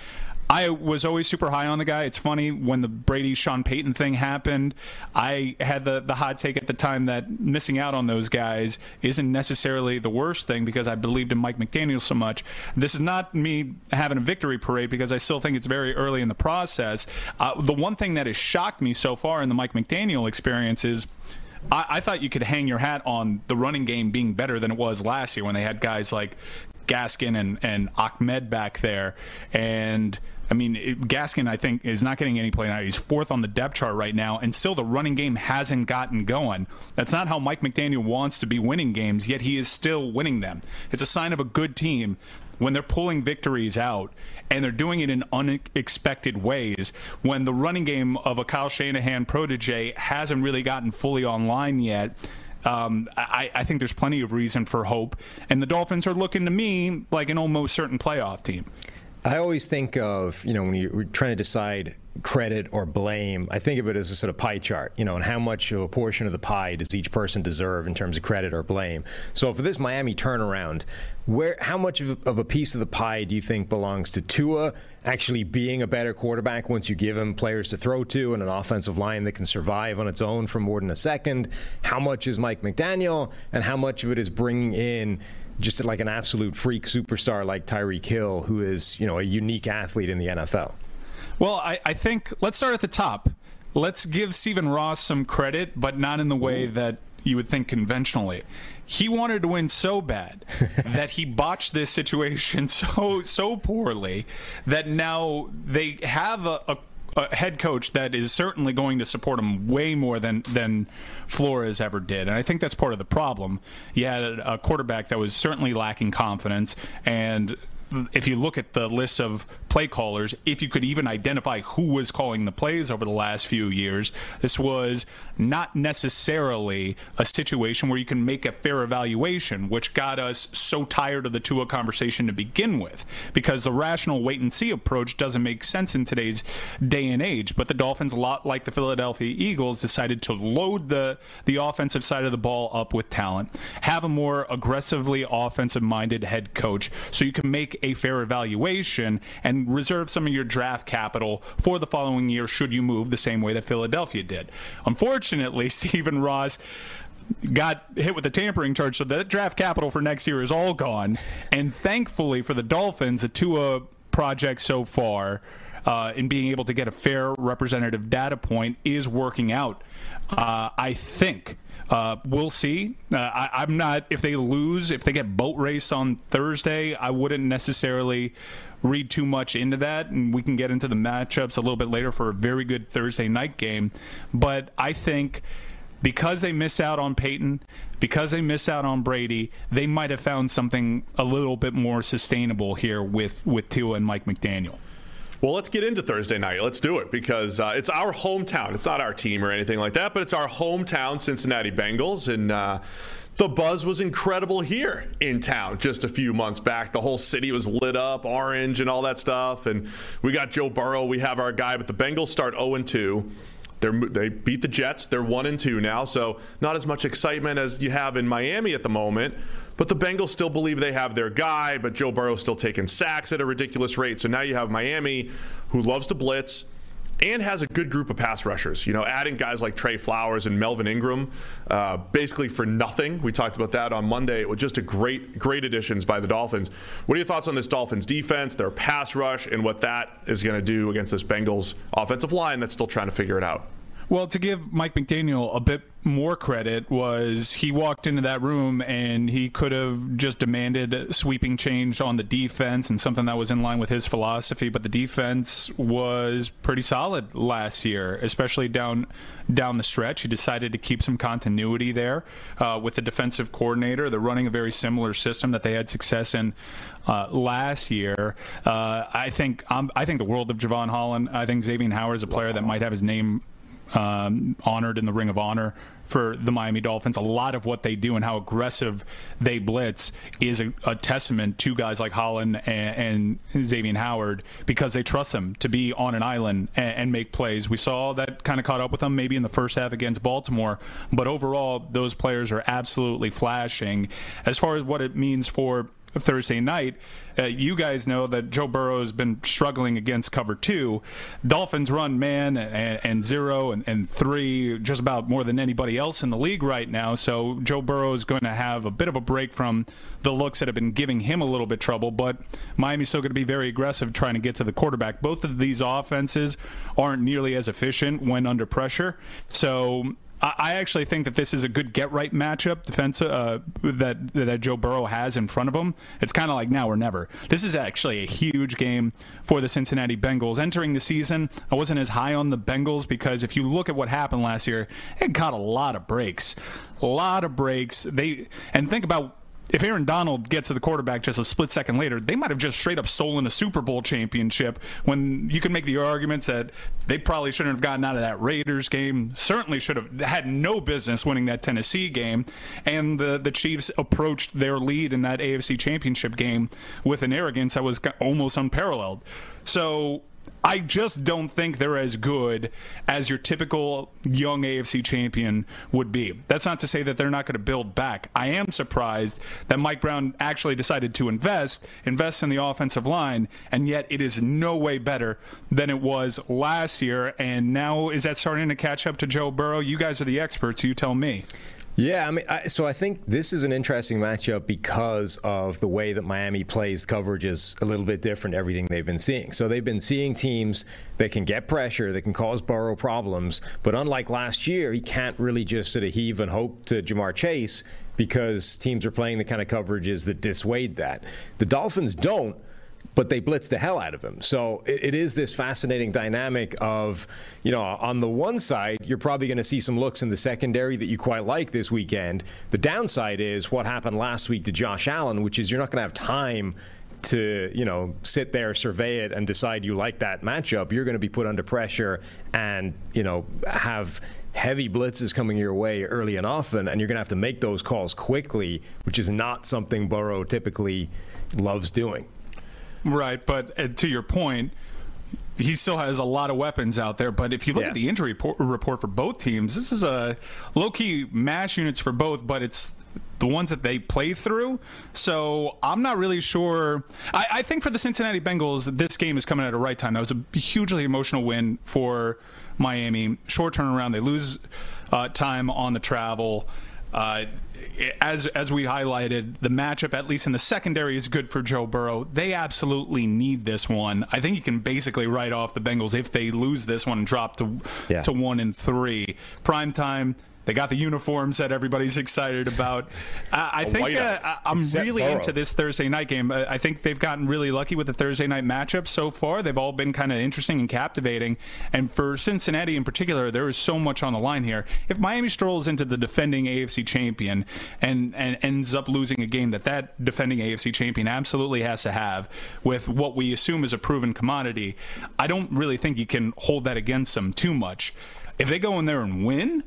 I was always super high on the guy. It's funny when the Brady Sean Payton thing happened, I had the the hot take at the time that missing out on those guys isn't necessarily the worst thing because I believed in Mike McDaniel so much. This is not me having a victory parade because I still think it's very early in the process. Uh, the one thing that has shocked me so far in the Mike McDaniel experience is. I, I thought you could hang your hat on the running game being better than it was last year when they had guys like Gaskin and, and Ahmed back there. And I mean, Gaskin, I think, is not getting any play now. He's fourth on the depth chart right now, and still the running game hasn't gotten going. That's not how Mike McDaniel wants to be winning games, yet he is still winning them. It's a sign of a good team when they're pulling victories out and they're doing it in unexpected ways. When the running game of a Kyle Shanahan protege hasn't really gotten fully online yet, um, I, I think there's plenty of reason for hope. And the Dolphins are looking to me like an almost certain playoff team. I always think of, you know, when you're trying to decide credit or blame, I think of it as a sort of pie chart, you know, and how much of a portion of the pie does each person deserve in terms of credit or blame. So for this Miami turnaround, where how much of, of a piece of the pie do you think belongs to Tua actually being a better quarterback once you give him players to throw to and an offensive line that can survive on its own for more than a second? How much is Mike McDaniel and how much of it is bringing in just like an absolute freak superstar like Tyreek Hill, who is you know a unique athlete in the NFL. Well, I, I think let's start at the top. Let's give Stephen Ross some credit, but not in the way that you would think conventionally. He wanted to win so bad (laughs) that he botched this situation (laughs) so so poorly that now they have a, a a head coach that is certainly going to support him way more than than Flores ever did, and I think that's part of the problem. You had a quarterback that was certainly lacking confidence, and if you look at the list of play callers, if you could even identify who was calling the plays over the last few years, this was not necessarily a situation where you can make a fair evaluation, which got us so tired of the Tua conversation to begin with, because the rational wait and see approach doesn't make sense in today's day and age. But the Dolphins, a lot like the Philadelphia Eagles, decided to load the the offensive side of the ball up with talent, have a more aggressively offensive minded head coach, so you can make a fair evaluation and reserve some of your draft capital for the following year should you move the same way that Philadelphia did. Unfortunately, Stephen (laughs) Ross got hit with a tampering charge, so that draft capital for next year is all gone. And thankfully for the Dolphins, the Tua project so far. Uh, in being able to get a fair representative data point is working out. Uh, I think uh, we'll see. Uh, I, am not. If they lose, if they get boat race on Thursday, I wouldn't necessarily read too much into that, and we can get into the matchups a little bit later for a very good Thursday night game. But I think because they miss out on Peyton, because they miss out on Brady, they might have found something a little bit more sustainable here with with Tua and Mike McDaniel. Well, let's get into Thursday night. Let's do it because uh, it's our hometown. It's not our team or anything like that, but it's our hometown Cincinnati Bengals, and uh, the buzz was incredible here in town just a few months back. The whole city was lit up, orange, and all that stuff. And we got Joe Burrow. We have our guy, but the Bengals start 0 2. They're, they beat the Jets. They're one and two now, so not as much excitement as you have in Miami at the moment. But the Bengals still believe they have their guy. But Joe Burrow's still taking sacks at a ridiculous rate. So now you have Miami, who loves to blitz, and has a good group of pass rushers. You know, adding guys like Trey Flowers and Melvin Ingram, uh, basically for nothing. We talked about that on Monday. It was just a great, great additions by the Dolphins. What are your thoughts on this Dolphins defense, their pass rush, and what that is going to do against this Bengals offensive line that's still trying to figure it out? Well, to give Mike McDaniel a bit more credit was he walked into that room and he could have just demanded sweeping change on the defense and something that was in line with his philosophy. But the defense was pretty solid last year, especially down down the stretch. He decided to keep some continuity there uh, with the defensive coordinator. They're running a very similar system that they had success in uh, last year. Uh, I think um, I think the world of Jevon Holland. I think Xavien Howard is a player that might have his name um, honored in the Ring of Honor for the Miami Dolphins. A lot of what they do and how aggressive they blitz is a, a testament to guys like Holland and, and, Xavien Howard because they trust them to be on an island and, and make plays. We saw that kind of caught up with them maybe in the first half against Baltimore, but overall, those players are absolutely flashing. As far as what it means for Thursday night, uh, you guys know that Joe Burrow has been struggling against cover two. Dolphins run man and, and zero and, and, three just about more than anybody else in the league right now. So Joe Burrow is going to have a bit of a break from the looks that have been giving him a little bit trouble. But Miami's still going to be very aggressive trying to get to the quarterback. Both of these offenses aren't nearly as efficient when under pressure. So I actually think that this is a good get right matchup defense uh, that that Joe Burrow has in front of him. It's kind of like now or never. This is actually a huge game for the Cincinnati Bengals. Entering the season, I wasn't as high on the Bengals because if you look at what happened last year, it got a lot of breaks, a lot of breaks. They and think about if Aaron Donald gets to the quarterback just a split second later, they might have just straight up stolen a Super Bowl championship. When you can make the arguments that they probably shouldn't have gotten out of that Raiders game, certainly should have had no business winning that Tennessee game, and the the Chiefs approached their lead in that AFC Championship game with an arrogance that was almost unparalleled. So I just don't think they're as good as your typical young AFC champion would be. That's not to say that they're not going to build back. I am surprised that Mike Brown actually decided to invest, invest in the offensive line, and yet it is no way better than it was last year. And now is that starting to catch up to Joe Burrow? You guys are the experts. You tell me. Yeah, I mean, I, so I think this is an interesting matchup because of the way that Miami plays coverage is a little bit different. Everything they've been seeing, so they've been seeing teams that can get pressure, that can cause Burrow problems. But unlike last year, he can't really just sort of heave and hope to Ja'Marr Chase because teams are playing the kind of coverages that dissuade that. The Dolphins don't but they blitz the hell out of him. So it, it is this fascinating dynamic of, you know, on the one side, you're probably going to see some looks in the secondary that you quite like this weekend. The downside is what happened last week to Josh Allen, which is you're not going to have time to you know sit there survey it and decide you like that matchup you're going to be put under pressure and you know have heavy blitzes coming your way early and often and you're going to have to make those calls quickly which is not something Burrow typically loves doing Right, but uh, to your point, he still has a lot of weapons out there. But if you look yeah. at the injury report for both teams, this is a low key mash units for both, but it's the ones that they play through. So I'm not really sure. I, I, think for the Cincinnati Bengals, this game is coming at a right time. That was a hugely emotional win for Miami. Short turnaround. They lose uh, time on the travel. Uh, as as we highlighted, the matchup, at least in the secondary, is good for Joe Burrow. They absolutely need this one. I think you can basically write off the Bengals if they lose this one and drop to yeah. to one and three. Prime time they got the uniforms that everybody's excited about. (laughs) Uh, I think uh, I'm really Burrow. into this Thursday night game. I think they've gotten really lucky with the Thursday night matchups so far. They've all been kind of interesting and captivating. And for Cincinnati in particular, there is so much on the line here. If Miami strolls into the defending AFC champion and, and ends up losing a game that that defending AFC champion absolutely has to have with what we assume is a proven commodity, I don't really think you can hold that against them too much. If they go in there and win,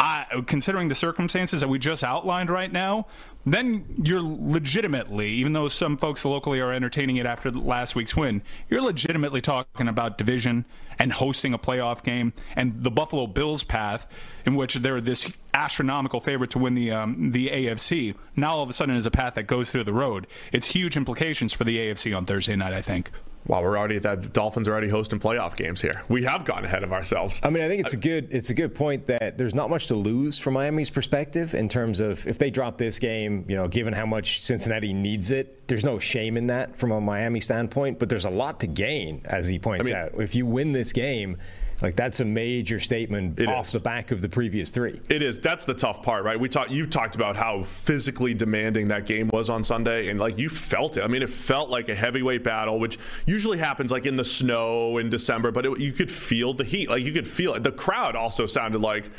I, considering the circumstances that we just outlined right now, then you're legitimately, even though some folks locally are entertaining it after last week's win, you're legitimately talking about division and hosting a playoff game and the Buffalo Bills path, in which they're this astronomical favorite to win the um, the AFC. Now all of a sudden is a path that goes through the road. It's huge implications for the AFC on Thursday night. I think. Wow, we're already that the Dolphins are already hosting playoff games here. We have gone ahead of ourselves. I mean, I think it's a good it's a good point that there's not much to lose from Miami's perspective in terms of if they drop this game, you know, given how much Cincinnati needs it, there's no shame in that from a Miami standpoint, but there's a lot to gain as he points I mean, out. If you win this game, like that's a major statement it off is. the back of the previous three. It is. That's the tough part, right? We talked. You talked about how physically demanding that game was on Sunday, and like you felt it. I mean, it felt like a heavyweight battle, which usually happens like in the snow in December, but it, you could feel the heat. Like you could feel it. The crowd also sounded like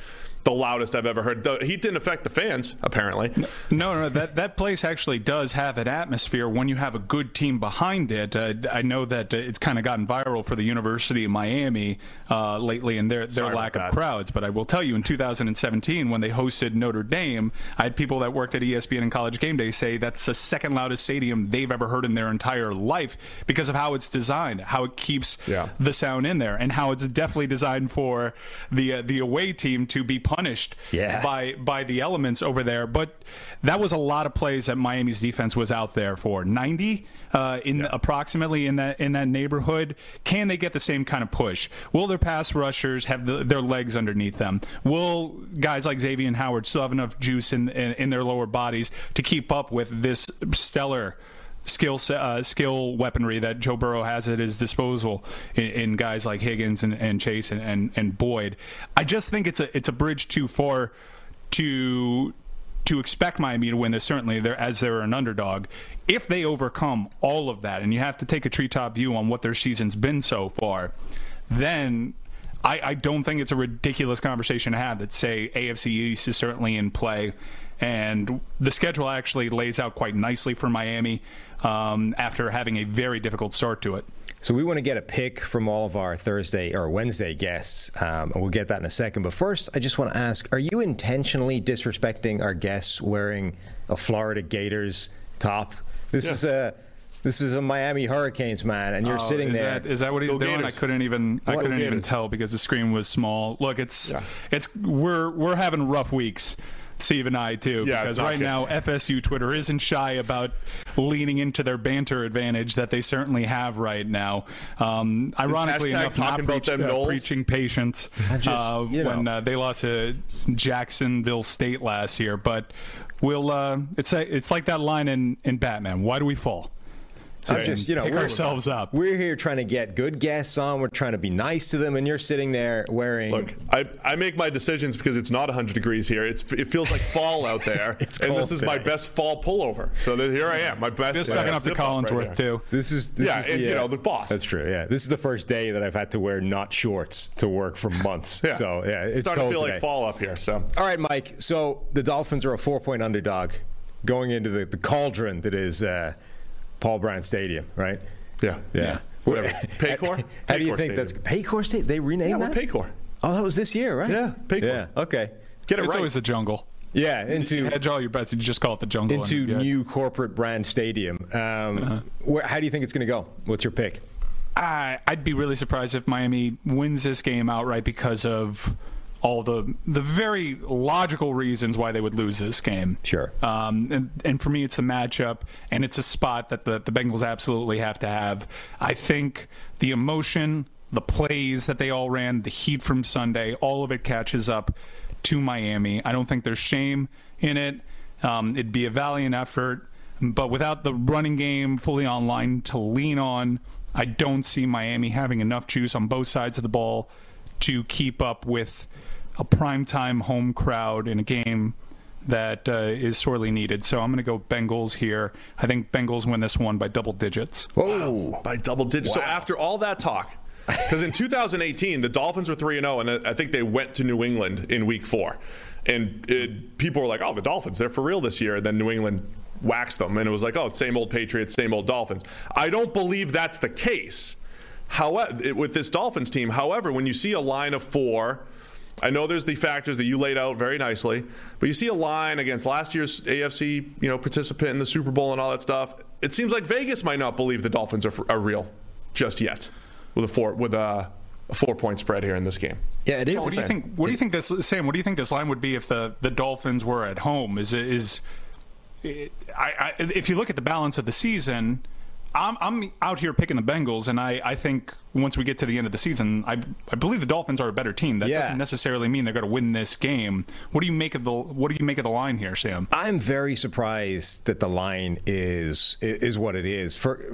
the loudest I've ever heard. The heat didn't affect the fans, apparently. No, no, that that place actually does have an atmosphere when you have a good team behind it. Uh, I know that uh, it's kind of gotten viral for the University of Miami uh, lately and their their lack of crowds. But I will tell you, in 2017, when they hosted Notre Dame, I had people that worked at ESPN and College Game Day say that's the second loudest stadium they've ever heard in their entire life because of how it's designed, how it keeps yeah. the sound in there, and how it's definitely designed for the uh, the away team to be punished yeah. by by the elements over there. But that was a lot of plays that Miami's defense was out there for. 90 uh, in yeah. approximately in that in that neighborhood. Can they get the same kind of push? Will their pass rushers have the, their legs underneath them? Will guys like Xavier and Howard still have enough juice in, in, in their lower bodies to keep up with this stellar? Skill uh, skill weaponry that Joe Burrow has at his disposal in, in guys like Higgins and, and Chase and, and, and, Boyd. I just think it's a it's a bridge too far to to expect Miami to win this. Certainly, they're, as they're an underdog. If they overcome all of that, and you have to take a treetop view on what their season's been so far, then I, I, don't think it's a ridiculous conversation to have that say AFC East is certainly in play And the schedule actually lays out quite nicely for Miami um, after having a very difficult start to it. So we want to get a pick from all of our Thursday or Wednesday guests, um, and we'll get that in a second. But first, I just want to ask: Are you intentionally disrespecting our guests wearing a Florida Gators top? This Yeah. is a this is a Miami Hurricanes man, and you're Oh, sitting is there. That, is that what he's Go doing? Gators. I couldn't even. I What? couldn't even tell because the screen was small. Look, it's Yeah. it's we're we're having rough weeks. Steve and I too, Yeah, because right good. now FSU Twitter isn't shy about leaning into their banter advantage that they certainly have right now. Um, ironically hashtag enough, talking not about preach, them uh, preaching patience just, uh, when uh, they lost to Jacksonville State last year. But we'll uh, it's a, it's like that line in in Batman. Why do we fall? So I'm just, you know, pick we're- ourselves up. We're here trying to get good guests on. We're trying to be nice to them, and you're sitting there wearing. Look, I, I make my decisions because it's not 100 degrees here. It's it feels like fall out there, (laughs) It's and this cold is my best fall pullover. So th- here I am, my best. This uh, sucking up to zip-up right Collinsworth too. This is this Yeah, is and, the, you uh, know, the boss. That's true. Yeah, this is the first day that I've had to wear not shorts to work for months. Yeah. So yeah, it's starting to feel today. like fall up here. So All right, Mike. So the Dolphins are a four-point underdog going into the, the cauldron that is uh, Paul Brown Stadium, right? yeah, Yeah. Whatever. (laughs) Paycor? How do you Paycor think that's Paycor State? They renamed Yeah, that. Paycor. Oh, that was this year, right? Yeah, Paycor. Yeah. Okay. Get it It's right. always the jungle. Yeah. You Into hedge all your bets. You just call it the jungle. into you're new corporate brand stadium. Um, Uh-huh. where, how do you think it's going to go? What's your pick? I, I'd be really surprised if Miami wins this game outright because of all the the very logical reasons why they would lose this game. Sure. Um, and, and for me, it's a matchup, and it's a spot that the, the Bengals absolutely have to have. I think the emotion, the plays that they all ran, the heat from Sunday, all of it catches up to Miami. I don't think there's shame in it. Um, it'd be a valiant effort, but without the running game fully online to lean on, I don't see Miami having enough juice on both sides of the ball to keep up with a primetime home crowd in a game that uh, is sorely needed. So I'm going to go Bengals here. I think Bengals win this one by double digits. Whoa. by double digits. So after all that talk, because in 2018 the Dolphins were three and zero, and I think they went to New England in Week Four, and it, people were like, "Oh, the Dolphins, they're for real this year." And then New England waxed them, and it was like, "Oh, same old Patriots, same old Dolphins." I don't believe that's the case. However, with this Dolphins team, however, when you see a line of four. I know there's the factors that you laid out very nicely, but you see a line against last year's AFC, you know, participant in the Super Bowl and all that stuff. It seems like Vegas might not believe the Dolphins are, are real just yet with a four with a, a four point spread here in this game. Yeah, it is. What do you think? What do you think this Sam? What do you think this line would be if the, the Dolphins were at home? Is it is I, I, if you look at the balance of the season, I'm, I'm out here picking the Bengals, and I, I think once we get to the end of the season, I, I believe the Dolphins are a better team. That Yeah. doesn't necessarily mean they're going to win this game. What do you make of the What do you make of the line here, Sam? I'm very surprised that the line is is what it is for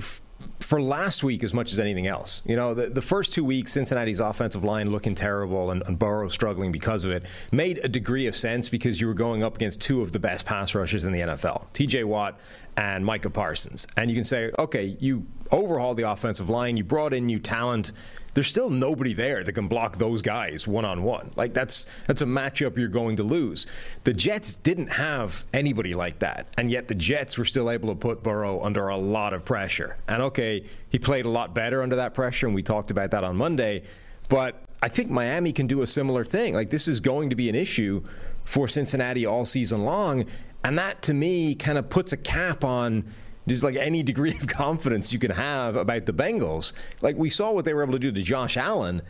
for last week as much as anything else. You know, the, the first two weeks, Cincinnati's offensive line looking terrible and, and Burrow struggling because of it made a degree of sense because you were going up against two of the best pass rushers in the NFL, T.J. Watt and Micah Parsons, and you can say, okay, you overhauled the offensive line, you brought in new talent. There's still nobody there that can block those guys one on one. Like that's that's a matchup you're going to lose. The Jets didn't have anybody like that, and yet the Jets were still able to put Burrow under a lot of pressure. And okay, he played a lot better under that pressure, and we talked about that on Monday. But I think Miami can do a similar thing. Like this is going to be an issue for Cincinnati all season long, and that to me kind of puts a cap on just like any degree of (laughs) confidence you can have about the Bengals. Like we saw what they were able to do to Josh Allen.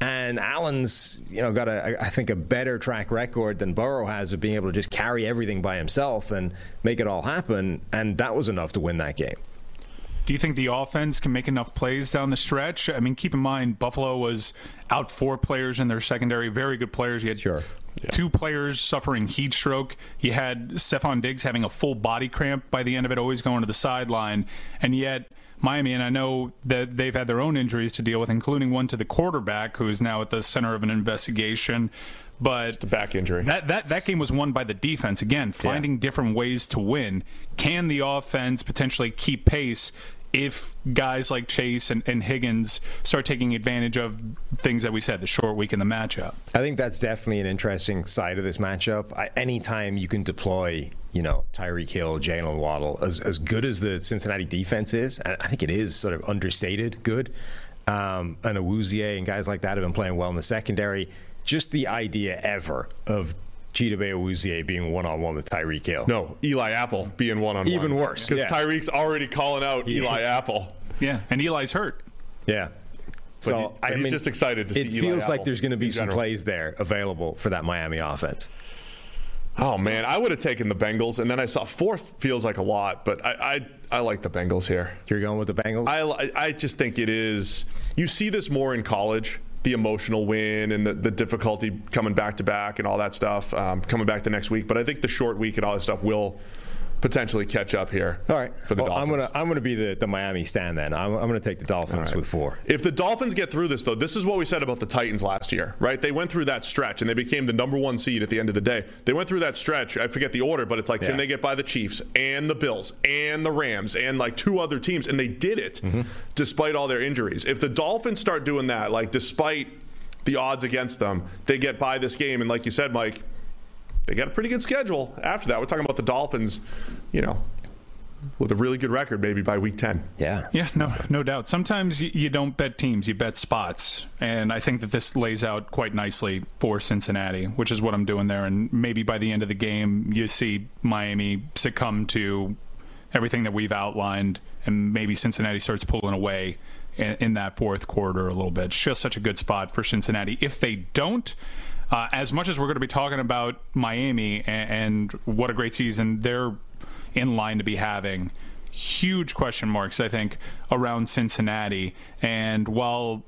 And Allen's, you know, got a, I think, a better track record than Burrow has of being able to just carry everything by himself and make it all happen. And that was enough to win that game. Do you think the offense can make enough plays down the stretch? I mean, keep in mind Buffalo was out four players in their secondary, very good players. You had Sure. Two players suffering heat stroke. You had Stefon Diggs having a full body cramp by the end of it, always going to the sideline, and yet. Miami, and I know that they've had their own injuries to deal with, including one to the quarterback, who is now at the center of an investigation. But The back injury. that, that that game was won by the defense. Again, finding different ways to win. Can the offense potentially keep pace if guys like Chase and, and Higgins start taking advantage of things that we said, the short week in the matchup. I think that's definitely an interesting side of this matchup. I, anytime you can deploy, you know, Tyreek Hill, Jalen Waddle, as, as good as the Cincinnati defense is, and I think it is sort of understated good, um, and Awuzie and guys like that have been playing well in the secondary. Just the idea ever of Chidobe Awuzie being one on one with Tyreek Hill. No, Eli Apple being one on one. Even worse, Because yeah. Tyreek's already calling out Eli Apple. Yeah, and Eli's hurt. Yeah. So he- I he's mean, just excited to it see Eli feels like Apple there's going to be some general. plays there available for that Miami offense. Oh man, I would have taken the Bengals, and then I saw four feels like a lot, but I I, I like the Bengals here. You're going with the Bengals. I I just think it is. You see this more in college, the emotional win and the, the difficulty coming back to back and all that stuff, um, coming back the next week. But I think the short week and all that stuff will potentially catch up here. All right. for the well, I'm gonna I'm gonna be the, the Miami stand then. I'm, I'm gonna take the Dolphins right. with four. If the Dolphins get through this, though, this is what we said about the Titans last year, right? They went through that stretch and they became the number one seed at the end of the day. They went through that stretch. I forget the order, but it's like, Yeah. can they get by the Chiefs and the Bills and the Rams and like two other teams? And they did it Mm-hmm. despite all their injuries. If the Dolphins start doing that, like despite the odds against them, they get by this game. And like you said, Mike, they got a pretty good schedule after that. We're talking about the Dolphins, you know, with a really good record maybe by week 10. Yeah. Yeah, no, no doubt. Sometimes you, you don't bet teams, you bet spots, and I think that this lays out quite nicely for Cincinnati, which is what I'm doing there. And maybe by the end of the game, you see Miami succumb to everything that we've outlined, and maybe Cincinnati starts pulling away in, in that fourth quarter a little bit. It's just such a good spot for Cincinnati. If they don't. Uh, as much as we're going to be talking about Miami and, and what a great season they're in line to be having, huge question marks, I think, around Cincinnati. And while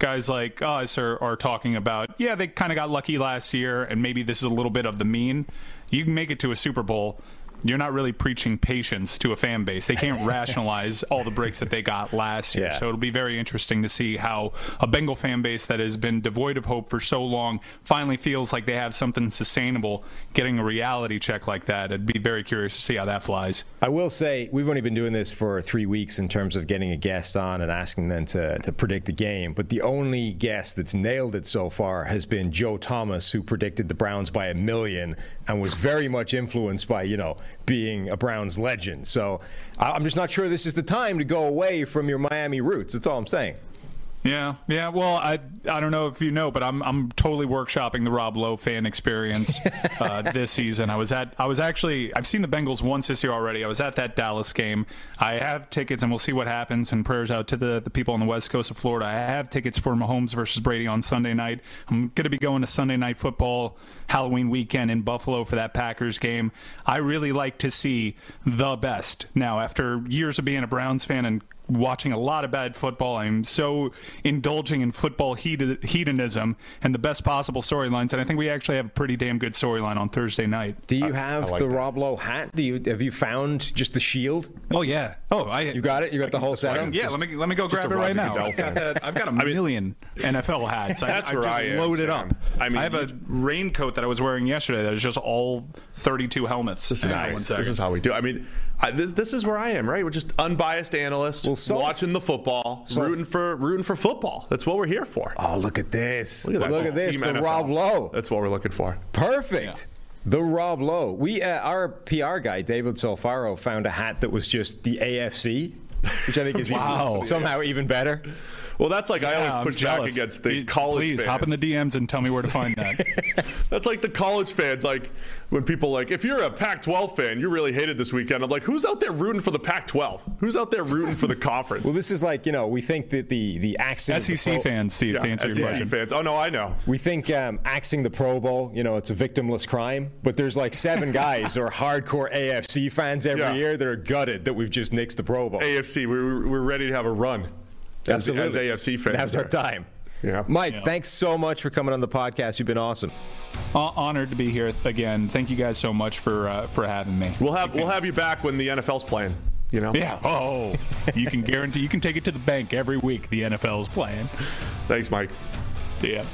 guys like us are, are talking about, yeah, they kind of got lucky last year, and maybe this is a little bit of the mean, you can make it to a Super Bowl. You're not really preaching patience to a fan base. They can't (laughs) rationalize all the breaks that they got last year. Yeah. So it'll be very interesting to see how a Bengal fan base that has been devoid of hope for so long finally feels like they have something sustainable. Getting a reality check like that, I'd be very curious to see how that flies. I will say we've only been doing this for three weeks in terms of getting a guest on and asking them to, to predict the game. But the only guest that's nailed it so far has been Joe Thomas, who predicted the Browns by a million and was very much influenced by, you know, being a Browns legend. So I'm just not sure this is the time to go away from your Miami roots. That's all I'm saying. Yeah, yeah. Well, I I don't know if you know, but I'm I'm totally workshopping the Rob Lowe fan experience (laughs) uh, this season. I was at I was actually I've seen the Bengals once this year already. I was at that Dallas game. I have tickets, and we'll see what happens. And prayers out to the the people on the west coast of Florida. I have tickets for Mahomes versus Brady on Sunday night. I'm going to be going to Sunday night football Halloween weekend in Buffalo for that Packers game. I really like to see the best. Now, after years of being a Browns fan and watching a lot of bad football. I'm so indulging in football heat- hedonism and the best possible storylines, and I think we actually have a pretty damn good storyline on Thursday night. Do you have like the that. Rob Lowe hat? Do you have you found just the shield? Oh yeah. Oh, I. You got it? You got the whole setup? Yeah, let me let me go grab it right now. I've got, fan. that, I've a million NFL hats. I- That's I've where just I am, loaded Sam. up. I mean, I have a raincoat that I was wearing yesterday that is just all 32 helmets. This is, Hang on one nice. this is how we do. I mean, I, this, this is where I am, right? We're just unbiased analysts, Well, so- watching the football, so- rooting for rooting for football. That's what we're here for. Oh, look at this! Look at, that. this, the NFL. Rob Lowe. That's what we're looking for. Perfect. The Rob Lowe. We uh, our PR guy David Solfaro found a hat that was just the AFC, which I think is (laughs) even- somehow even better. Well, that's like I always I'm push back against the You- college Please fans. hop in the DMs and tell me where to find that. (laughs) That's like the college fans. Like when people like, if you're a Pac-12 fan, you really hated this weekend. I'm like, who's out there rooting for the Pac-12? Who's out there rooting for the (laughs) conference? Well, this is like you know we think that the the axing of the SEC Pro- fans, Steve, yeah, to answer SEC your question. fans. Oh no, I know. We think um, axing the Pro Bowl, you know, it's a victimless crime, but there's like seven guys who are hardcore AFC fans every Yeah. year that are gutted that we've just nixed the Pro Bowl. AFC, we're, we're ready to have a run. As, as AFC fans, That's our time. Yeah. Mike, Yeah. thanks so much for coming on the podcast. You've been awesome. Hon- Honored to be here again. Thank you guys so much for uh, for having me. We'll have we'll have you back when the NFL's playing. You know. Yeah. Oh, you can guarantee you can take it to the bank every week. The NFL is playing. Thanks, Mike. See ya.